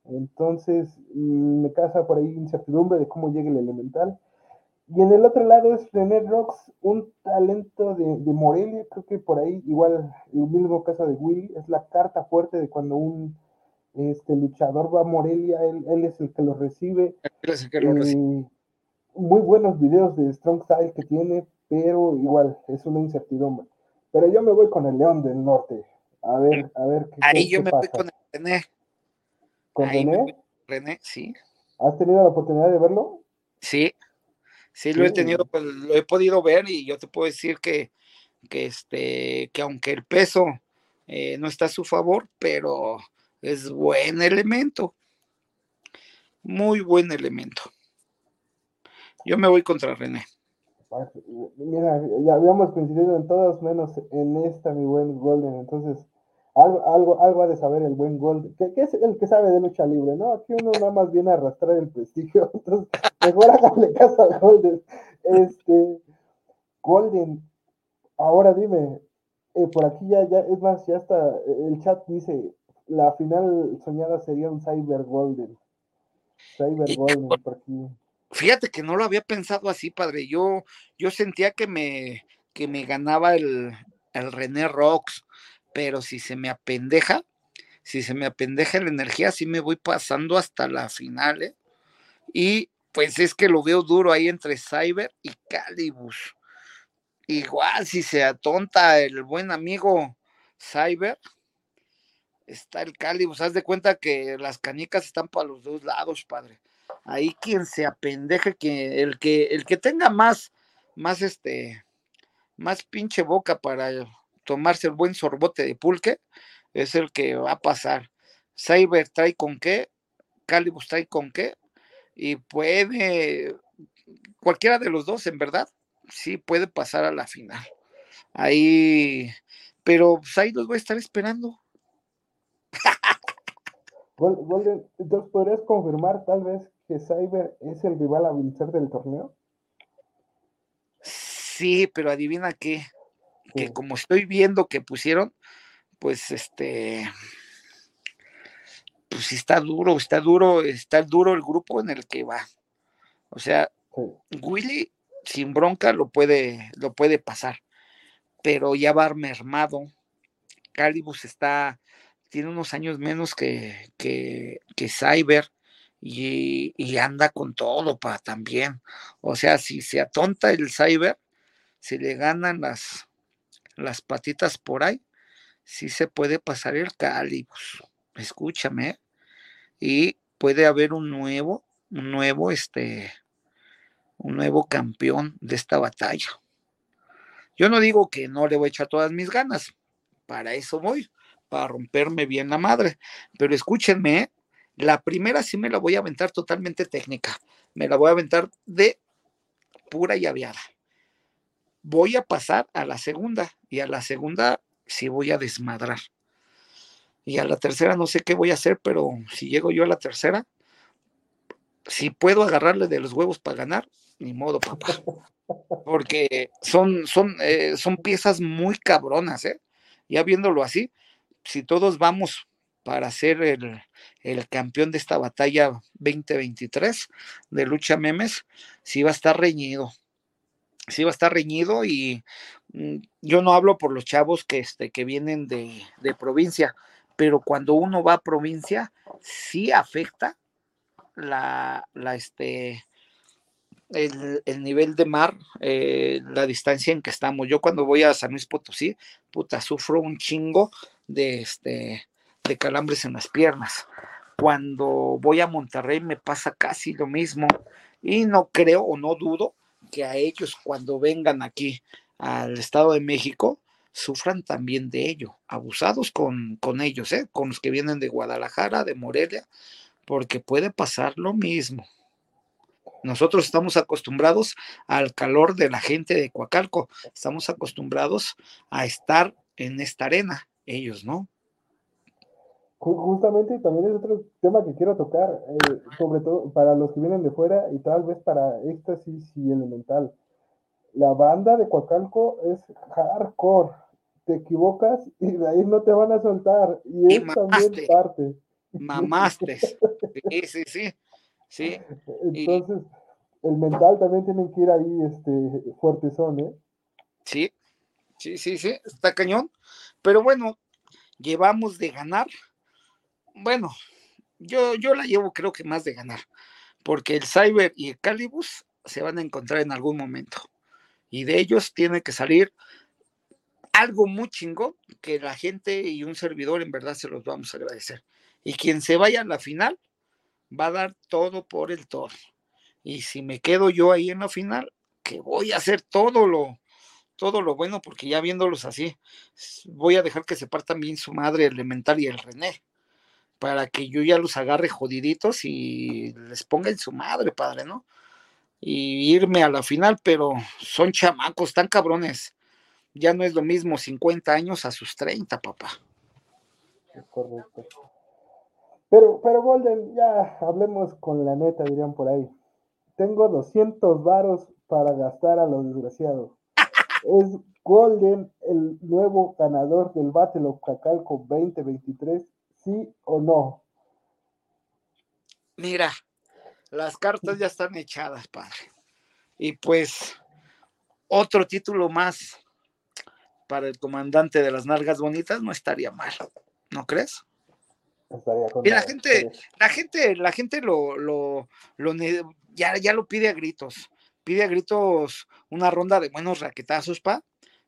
Entonces, mm, me causa por ahí incertidumbre de cómo llegue el elemental. Y en el otro lado es René Rocks, un talento de, Morelia, creo que por ahí, igual, el mismo caso de Willy, es la carta fuerte de cuando un este, luchador va a Morelia, él, es el que lo recibe. Eh, muy buenos videos de Strong Style que tiene, pero igual, es una incertidumbre. Pero yo me voy con el León del Norte. A ver, a ver qué Ahí yo me voy con René. ¿Con René? René, sí. ¿Has tenido la oportunidad de verlo? Sí, sí, lo he tenido, pues, lo he podido ver y yo te puedo decir que, que este, que aunque el peso eh, no está a su favor, pero es buen elemento. Muy buen elemento. Yo me voy contra René. Mira, ya habíamos coincidido en todos menos en esta, mi buen Golden. Entonces, algo, algo, algo ha de saber el buen Golden, que, es el que sabe de lucha libre, ¿no? Aquí uno nada más viene a arrastrar el prestigio, entonces mejor háganle caso a Golden. Este, Golden, ahora dime, eh, por aquí ya, ya, es más, ya está, el chat dice, la final soñada sería un Cyber Golden. Cyber Golden, por aquí. Fíjate que no lo había pensado así, padre. Yo, yo sentía que me, que me ganaba el, el René Rocks pero si se me apendeja, si se me apendeja la energía, sí me voy pasando hasta la final, ¿eh? Y pues es que lo veo duro ahí entre Cyber y Calibus. Igual si se atonta el buen amigo Cyber, está el Calibus. Haz de cuenta que las canicas están para los dos lados, padre. Ahí quien se apendeje, que el que, el que tenga más, más este, más pinche boca para tomarse el buen sorbote de pulque, es el que va a pasar. Cyber trae con qué, Calibus trae con qué, y puede, cualquiera de los dos, en verdad, sí puede pasar a la final. Ahí, pero pues, ahí los voy a estar esperando. entonces, ¿podrías confirmar tal vez que Cyber es el rival a vencer del torneo? Sí, pero adivina qué que como estoy viendo que pusieron, pues este, pues está duro, está duro, está duro el grupo en el que va. O sea, Willy sin bronca lo puede, lo puede pasar, pero ya va mermado. Calibus está, tiene unos años menos que, que, que Cyber y, y, anda con todo para también. O sea, si se atonta el Cyber, si le ganan las, las patitas por ahí, sí se puede pasar el calibus. Escúchame. Y puede haber un nuevo, un nuevo, este, un nuevo campeón de esta batalla. Yo no digo que no le voy a echar todas mis ganas, para eso voy, para romperme bien la madre. Pero escúchenme, la primera sí me la voy a aventar totalmente técnica, me la voy a aventar de pura y aviada voy a pasar a la segunda y a la segunda sí voy a desmadrar. Y a la tercera no sé qué voy a hacer, pero si llego yo a la tercera, si puedo agarrarle de los huevos para ganar, ni modo, papá. Porque son, son, eh, son piezas muy cabronas, ¿eh? Ya viéndolo así, si todos vamos para ser el, el, campeón de esta batalla 2023 de lucha memes, sí va a estar reñido. Sí va a estar reñido y mm, yo no hablo por los chavos que, este, que vienen de, de provincia, pero cuando uno va a provincia, sí afecta la, la este, el, el, nivel de mar, eh, la distancia en que estamos. Yo cuando voy a San Luis Potosí, puta, sufro un chingo de, este, de calambres en las piernas. Cuando voy a Monterrey me pasa casi lo mismo y no creo o no dudo que a ellos cuando vengan aquí al Estado de México sufran también de ello, abusados con, con ellos, ¿eh? con los que vienen de Guadalajara, de Morelia, porque puede pasar lo mismo. Nosotros estamos acostumbrados al calor de la gente de Coacalco, estamos acostumbrados a estar en esta arena, ellos no. Justamente también es otro tema que quiero tocar, eh, sobre todo para los que vienen de fuera y tal vez para éxtasis y elemental. La banda de Coacalco es hardcore, te equivocas y de ahí no te van a soltar, y, y es también parte. Mamaste. Sí, sí, sí. sí. Entonces, y... el mental también tienen que ir ahí este, fuerte son, ¿eh? Sí, sí, sí, sí, está cañón. Pero bueno, llevamos de ganar. Bueno, yo, yo la llevo creo que más de ganar, porque el Cyber y el Calibus se van a encontrar en algún momento. Y de ellos tiene que salir algo muy chingón que la gente y un servidor en verdad se los vamos a agradecer. Y quien se vaya a la final va a dar todo por el todo. Y si me quedo yo ahí en la final, que voy a hacer todo lo, todo lo bueno, porque ya viéndolos así, voy a dejar que se partan bien su madre elemental y el René, para que yo ya los agarre jodiditos y les ponga en su madre, padre, ¿no? Y irme a la final, pero son chamacos tan cabrones. Ya no es lo mismo 50 años a sus 30, papá. Correcto. Pero, pero Golden, ya hablemos con la neta, dirían por ahí. Tengo 200 varos para gastar a los desgraciados. ¿Es Golden el nuevo ganador del Battle of Cacalco 2023? ¿Sí o no? Mira, las cartas ya están echadas, padre. Y pues, otro título más para el comandante de las nalgas bonitas no estaría mal, ¿no crees? Y la gente, la gente, la gente lo, lo, lo ya, ya lo pide a gritos, pide a gritos una ronda de buenos raquetazos, pa,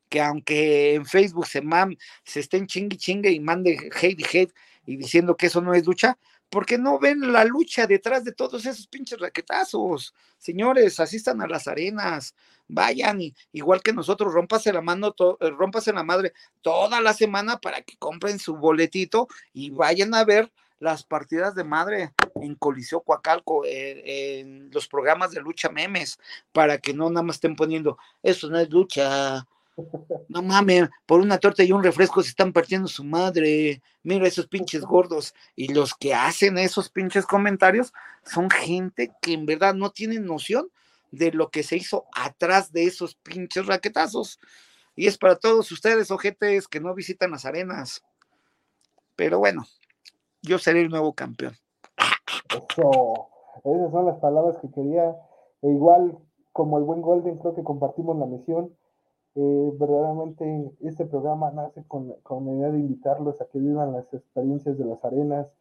que aunque en Facebook se mam, se estén chingue chingue y mande hate y hate y diciendo que eso no es lucha, porque no ven la lucha detrás de todos esos pinches raquetazos. Señores, asistan a las arenas, vayan, igual que nosotros, rómpase la mano, eh, rómpase la madre toda la semana para que compren su boletito y vayan a ver las partidas de madre en Coliseo Coacalco, eh, en los programas de lucha memes, para que no nada más estén poniendo, eso no es lucha, no mames, por una torta y un refresco se están partiendo su madre. Mira esos pinches gordos. Y los que hacen esos pinches comentarios son gente que en verdad no tienen noción de lo que se hizo atrás de esos pinches raquetazos. Y es para todos ustedes, ojetes, que no visitan las arenas. Pero bueno, yo seré el nuevo campeón. Eso, esas son las palabras que quería. E igual, como el buen Golden, creo que compartimos la misión. Eh, verdaderamente este programa nace con, con, la idea de invitarlos a que vivan las experiencias de las arenas.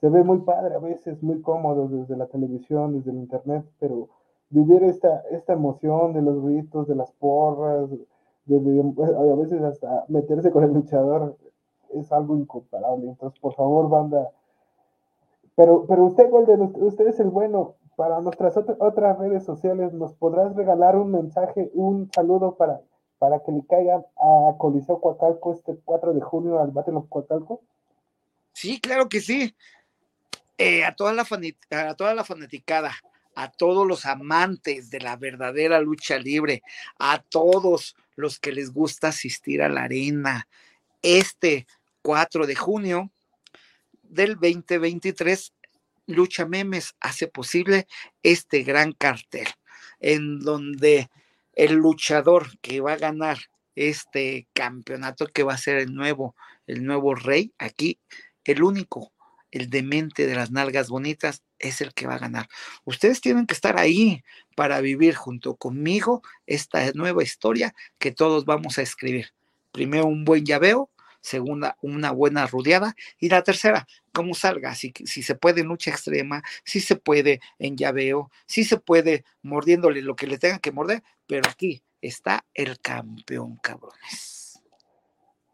Se ve muy padre a veces, muy cómodo desde la televisión, desde el internet, pero vivir esta, esta emoción de los gritos, de las porras, de, de, a veces hasta meterse con el luchador, es algo incomparable. Entonces, por favor, banda. Pero, pero usted, Golden, usted es el bueno. Para nuestras otras redes sociales, ¿nos podrás regalar un mensaje, un saludo para, para que le caigan a Coliseo Coacalco este 4 de junio al Battle Coacalco? Sí, claro que sí. Eh, a, toda la a toda la fanaticada, a todos los amantes de la verdadera lucha libre, a todos los que les gusta asistir a la arena. Este 4 de junio del 2023, Lucha Memes hace posible este gran cartel, en donde el luchador que va a ganar este campeonato, que va a ser el nuevo, el nuevo rey, aquí, el único, el demente de las nalgas bonitas, es el que va a ganar. Ustedes tienen que estar ahí para vivir junto conmigo esta nueva historia que todos vamos a escribir. Primero un buen llaveo, segunda una buena rodeada y la tercera, cómo salga, si, si se puede en lucha extrema, si se puede en llaveo, si se puede mordiéndole lo que le tengan que morder, pero aquí está el campeón, cabrones.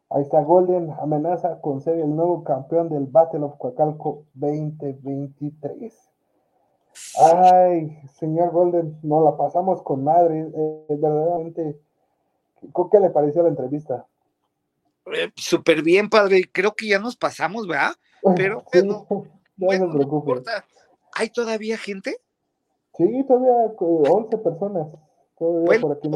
Ahí está Golden, amenaza con ser el nuevo campeón del Battle of Coacalco 2023. Ay, señor Golden, nos la pasamos con madre, eh, verdaderamente. ¿Qué le pareció la entrevista? Eh, súper bien, padre. Creo que ya nos pasamos, ¿verdad? Pero bueno, no, no importa. ¿Hay todavía gente? Sí, todavía 11 personas. Todavía por aquí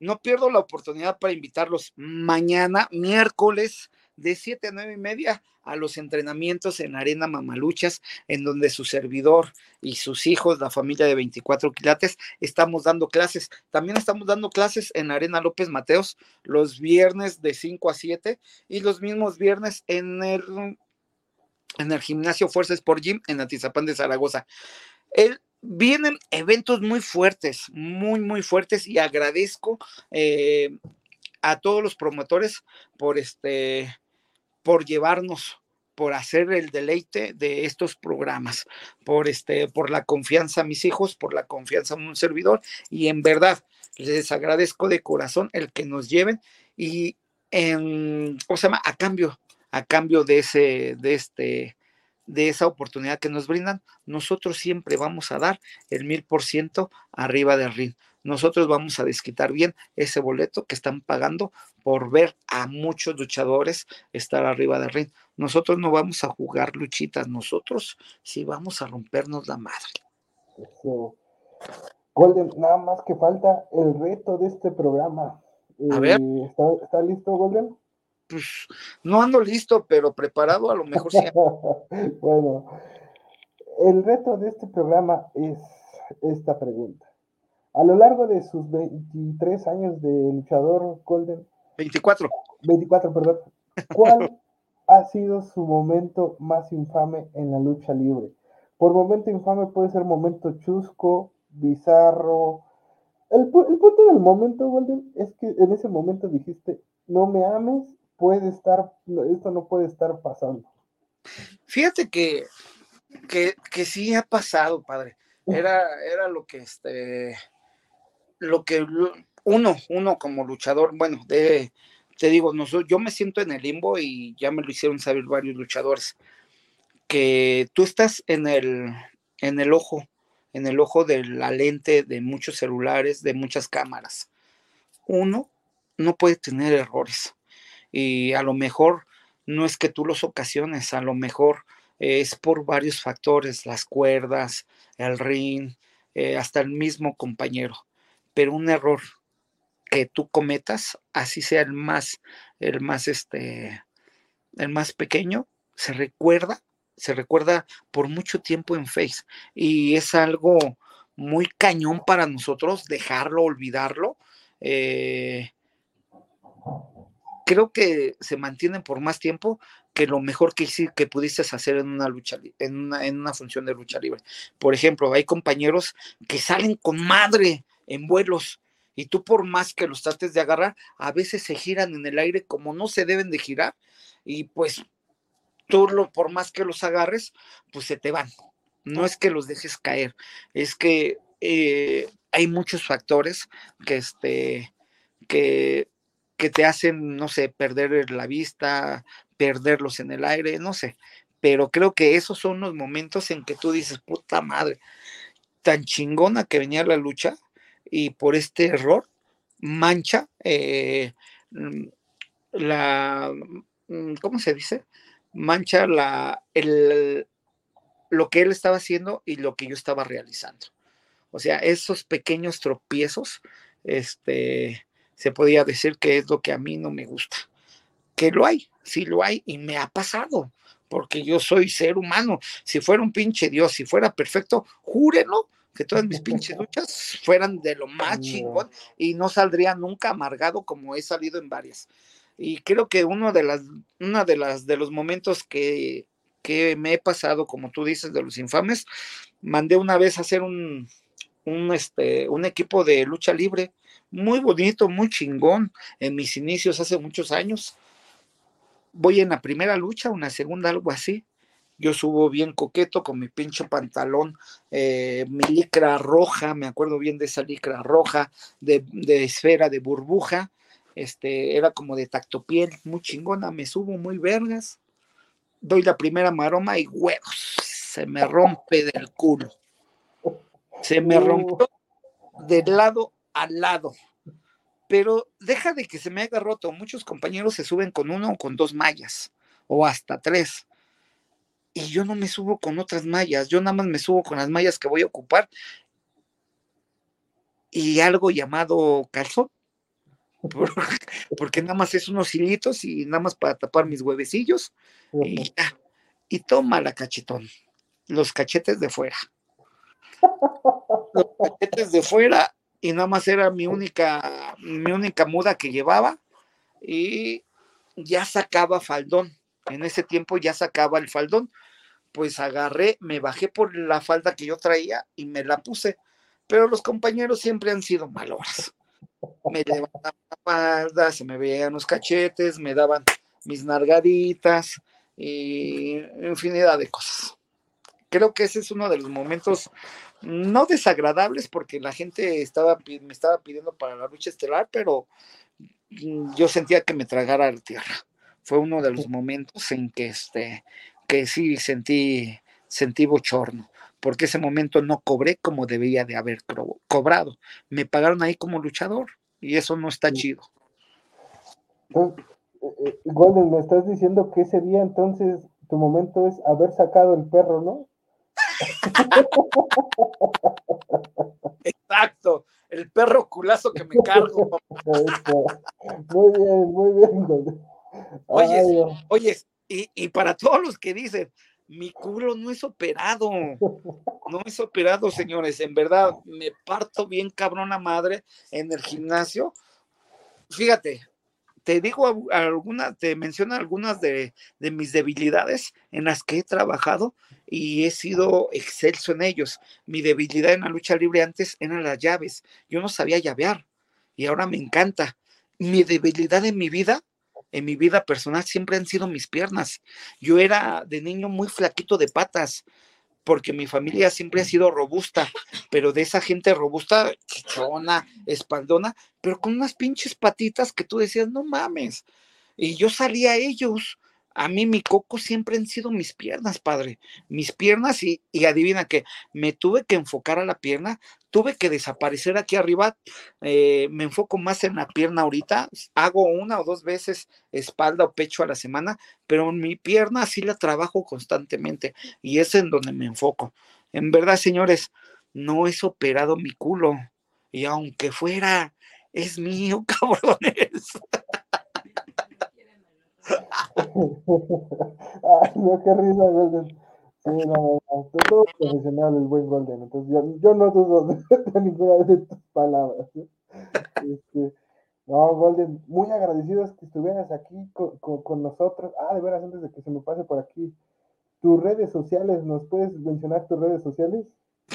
no pierdo la oportunidad para invitarlos mañana, miércoles, de 7 a 9 y media a los entrenamientos en Arena Mamaluchas, en donde su servidor y sus hijos, la familia de 24 quilates, estamos dando clases. También estamos dando clases en Arena López Mateos los viernes de 5 a 7 y los mismos viernes en el, en el gimnasio Fuerza Sport Gym en Atizapán de Zaragoza. El, vienen eventos muy fuertes, muy, muy fuertes y agradezco eh, a todos los promotores por este por llevarnos por hacer el deleite de estos programas, por este, por la confianza a mis hijos, por la confianza en un servidor, y en verdad les agradezco de corazón el que nos lleven y en, ¿cómo se llama? A cambio, a cambio de ese, de este, de esa oportunidad que nos brindan, nosotros siempre vamos a dar el mil por ciento arriba del ring nosotros vamos a desquitar bien ese boleto que están pagando por ver a muchos luchadores estar arriba del ring. Nosotros no vamos a jugar luchitas, nosotros sí vamos a rompernos la madre. Golden, nada más que falta el reto de este programa. a ver. Eh, ¿está, listo, Golden? Pues no ando listo, pero preparado a lo mejor sí. bueno, el reto de este programa es esta pregunta. A lo largo de sus 23 años de luchador Golden. 24. 24, perdón. ¿Cuál ha sido su momento más infame en la lucha libre? Por momento infame puede ser momento chusco, bizarro. El, el punto del momento, Golden, es que en ese momento dijiste, no me ames, puede estar, esto no puede estar pasando. Fíjate que, que, que sí ha pasado, padre. Era, era lo que este lo que uno, uno como luchador, bueno, de, te digo, no, yo me siento en el limbo y ya me lo hicieron saber varios luchadores, que tú estás en el, en el ojo, en el ojo de la lente de muchos celulares, de muchas cámaras. Uno no puede tener errores y a lo mejor no es que tú los ocasiones, a lo mejor es por varios factores, las cuerdas, el ring, eh, hasta el mismo compañero pero un error que tú cometas, así sea el más, el más, este, el más pequeño, se recuerda, se recuerda por mucho tiempo en Face y es algo muy cañón para nosotros dejarlo, olvidarlo. Eh, creo que se mantienen por más tiempo que lo mejor que, que pudiste hacer en una lucha, en una, en una función de lucha libre. Por ejemplo, hay compañeros que salen con madre en vuelos y tú por más que los trates de agarrar, a veces se giran en el aire como no se deben de girar y pues tú lo, por más que los agarres, pues se te van. No es que los dejes caer, es que eh, hay muchos factores que, este, que, que te hacen, no sé, perder la vista, perderlos en el aire, no sé. Pero creo que esos son los momentos en que tú dices, puta madre, tan chingona que venía la lucha, y por este error mancha eh, mm, la, mm, ¿cómo se dice? Mancha la, el, lo que él estaba haciendo y lo que yo estaba realizando. O sea, esos pequeños tropiezos, este, se podía decir que es lo que a mí no me gusta. Que lo hay, sí lo hay y me ha pasado. porque yo soy ser humano. Si fuera un pinche Dios, si fuera perfecto, júrenlo que todas mis pinches luchas fueran de lo más chingón y no saldría nunca amargado como he salido en varias. Y creo que uno de las, una de las de los momentos que, que me he pasado, como tú dices, de los infames, mandé una vez a hacer un, un, este, un equipo de lucha libre muy bonito, muy chingón en mis inicios hace muchos años. Voy en la primera lucha, una segunda, algo así. Yo subo bien coqueto con mi pinche pantalón, eh, mi licra roja, me acuerdo bien de esa licra roja, de, de esfera, de burbuja, este, era como de tacto piel, muy chingona, me subo muy vergas, doy la primera maroma y huevos, se me rompe del culo. Se me rompió de lado a lado. Pero deja de que se me haga roto. Muchos compañeros se suben con uno o con dos mallas, o hasta tres. Y yo no me subo con otras mallas, yo nada más me subo con las mallas que voy a ocupar y algo llamado calzón. Porque nada más es unos hilitos y nada más para tapar mis huevecillos. Y, y toma la cachetón, los cachetes de fuera. Los cachetes de fuera y nada más era mi única, mi única muda que llevaba y ya sacaba faldón. En ese tiempo ya sacaba el faldón. Pues agarré, me bajé por la falda que yo traía y me la puse. Pero los compañeros siempre han sido maloras. Me levantaban la falda, se me veían los cachetes, me daban mis nargaditas y infinidad de cosas. Creo que ese es uno de los momentos no desagradables porque la gente estaba, me estaba pidiendo para la lucha estelar, pero mm, yo sentía que me tragara la tierra. Fue uno de los momentos en que, este, que sí sentí, sentí bochorno, porque ese momento no cobré como debía de haber cobrado. Me pagaron ahí como luchador y eso no está chido. Eh, eh, me estás diciendo que ese día entonces tu momento es haber sacado el perro, ¿no? Exacto, el perro culazo que me cargo. muy bien, muy bien. Oye, oye, y, y para todos los que dicen, mi culo no es operado, no es operado, señores, en verdad, me parto bien cabrona madre en el gimnasio. Fíjate, te digo algunas, te menciono algunas de, de, mis debilidades en las que he trabajado y he sido excelso en ellos. Mi debilidad en la lucha libre antes eran las llaves. Yo no sabía llavear y ahora me encanta. Mi debilidad en mi vida, en mi vida personal, siempre han sido mis piernas. Yo era de niño muy flaquito de patas porque mi familia siempre ha sido robusta, pero de esa gente robusta, chichona, espaldona, pero con unas pinches patitas que tú decías, no mames. Y yo salía a ellos. A mí mi coco siempre han sido mis piernas, padre. Mis piernas y, y adivina que me tuve que enfocar a la pierna, tuve que desaparecer aquí arriba, eh, me enfoco más en la pierna ahorita, hago una o dos veces espalda o pecho a la semana, pero mi pierna sí la trabajo constantemente y es en donde me enfoco. En verdad, señores, no es operado mi culo y aunque fuera, es mío, cabrones. Ay, no, qué risa, Golden. Sí, no, todo profesional el buen Golden. Entonces, yo, yo no dudo de ninguna de tus palabras. Este, no, Golden, muy agradecidos que estuvieras aquí con, con, nosotros. Ah, de veras, antes de que se me pase por aquí, tus redes sociales, ¿nos puedes mencionar tus redes sociales?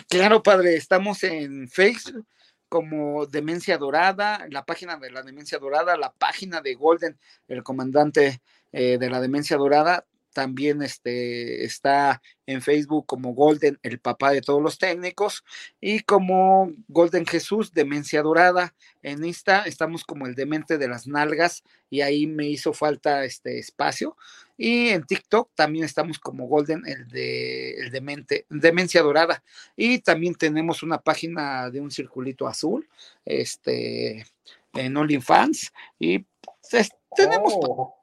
Claro, padre, estamos en Facebook como Demencia Dorada, la página de la Demencia Dorada, la página de Golden, el comandante eh, de la Demencia Dorada, también este, está en Facebook como Golden, el papá de todos los técnicos, y como Golden Jesús, Demencia Dorada. En Insta estamos como el demente de las nalgas, y ahí me hizo falta este espacio. Y en TikTok también estamos como Golden, el de el demente, Demencia Dorada. Y también tenemos una página de un circulito azul, este, en OnlyFans, y pues, tenemos, oh.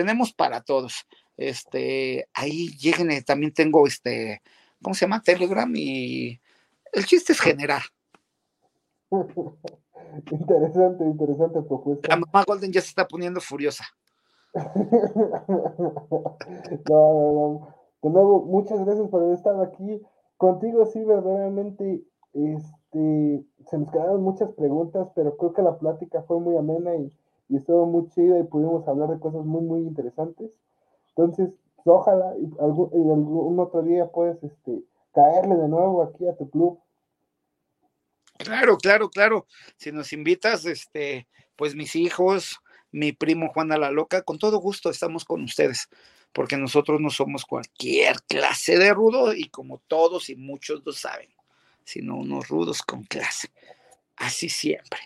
Tenemos para todos este, ahí lleguen, eh, también tengo este, ¿cómo se llama? Telegram y el chiste es generar. interesante, interesante propuesta. La mamá Golden ya se está poniendo furiosa. no, no, no. De nuevo, muchas gracias por haber estado aquí. Contigo sí, verdaderamente, este, se nos quedaron muchas preguntas, pero creo que la plática fue muy amena y, y estuvo muy chida y pudimos hablar de cosas muy, muy interesantes. Entonces, ojalá y algún, algún otro día puedes este, caerle de nuevo aquí a tu club. Claro, claro, claro. Si nos invitas, este, pues mis hijos, mi primo Juana la Loca, con todo gusto estamos con ustedes, porque nosotros no somos cualquier clase de rudo y como todos y muchos lo saben, sino unos rudos con clase. Así siempre.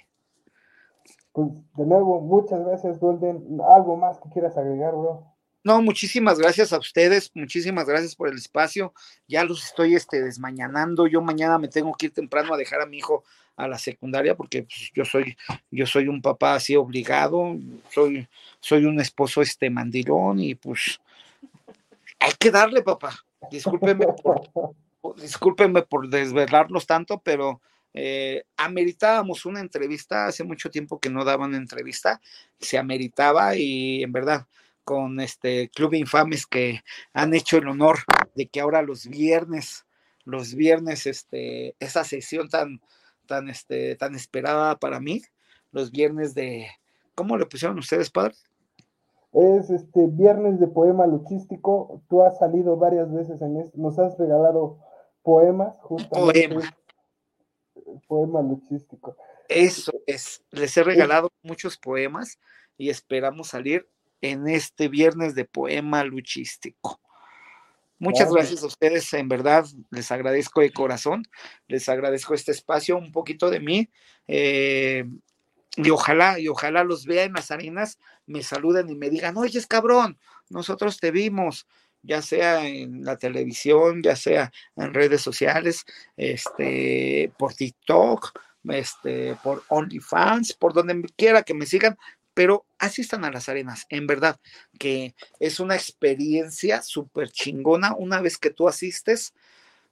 Pues de nuevo, muchas gracias, Golden. ¿Algo más que quieras agregar, bro? No, muchísimas gracias a ustedes, muchísimas gracias por el espacio. Ya los estoy este, desmañanando. Yo mañana me tengo que ir temprano a dejar a mi hijo a la secundaria porque pues, yo soy yo soy un papá así obligado, soy soy un esposo este mandilón y pues hay que darle, papá. Discúlpeme por, discúlpeme por desvelarlos tanto, pero eh, ameritábamos una entrevista, hace mucho tiempo que no daban entrevista, se ameritaba y en verdad con este Club Infames que han hecho el honor de que ahora los viernes, los viernes, este, esa sesión tan, tan, este, tan esperada para mí, los viernes de, ¿cómo le pusieron ustedes, padre? Es este viernes de poema luchístico. Tú has salido varias veces en esto, nos has regalado poemas, justamente. Poema. Poema luchístico. Eso es, les he regalado muchos poemas y esperamos salir en este viernes de poema luchístico. Muchas gracias a ustedes, en verdad, les agradezco de corazón, les agradezco este espacio, un poquito de mí, eh, y ojalá, y ojalá los vea en las arenas, me saluden y me digan, oye, es cabrón, nosotros te vimos, ya sea en la televisión, ya sea en redes sociales, este, por TikTok, este, por OnlyFans, por donde quiera que me sigan, pero asistan a las arenas, en verdad, que es una experiencia súper chingona. Una vez que tú asistes,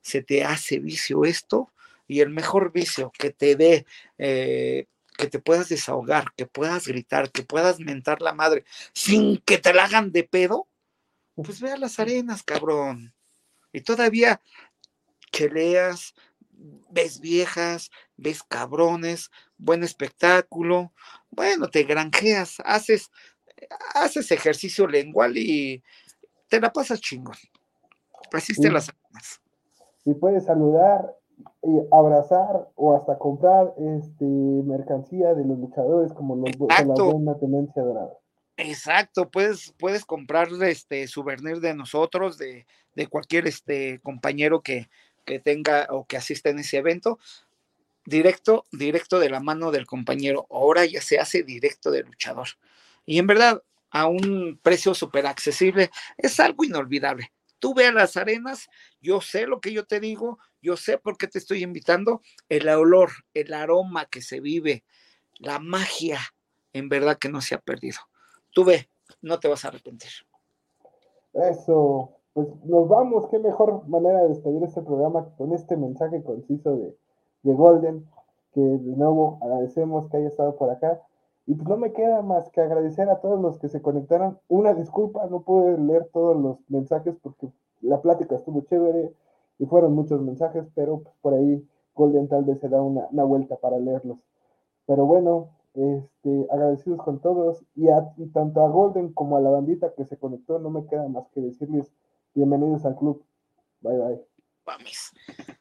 se te hace vicio esto y el mejor vicio que te dé, eh, que te puedas desahogar, que puedas gritar, que puedas mentar la madre sin que te la hagan de pedo, pues ve a las arenas, cabrón. Y todavía cheleas, ves viejas, ves cabrones, buen espectáculo, bueno, te granjeas, haces, haces ejercicio lengual y te la pasas chingón. Asiste las armas. Y puedes saludar, y abrazar o hasta comprar este mercancía de los luchadores como los de la buena tenencia dorada. Exacto, puedes, puedes comprar este souvenir de nosotros, de, de cualquier este compañero que, que tenga o que asista en ese evento directo, directo de la mano del compañero. Ahora ya se hace directo de luchador. Y en verdad, a un precio súper accesible, es algo inolvidable. Tú ve a las arenas, yo sé lo que yo te digo, yo sé por qué te estoy invitando, el olor, el aroma que se vive, la magia, en verdad que no se ha perdido. Tú ve, no te vas a arrepentir. Eso, pues nos vamos, qué mejor manera de despedir este programa con este mensaje conciso de, de Golden, que de nuevo agradecemos que haya estado por acá. Y pues no me queda más que agradecer a todos los que se conectaron. Una disculpa, no pude leer todos los mensajes porque la plática estuvo chévere y fueron muchos mensajes, pero pues por ahí Golden tal vez se da una, una vuelta para leerlos. Pero bueno, este, agradecidos con todos y, a, tanto a Golden como a la bandita que se conectó, no me queda más que decirles bienvenidos al club. Bye bye.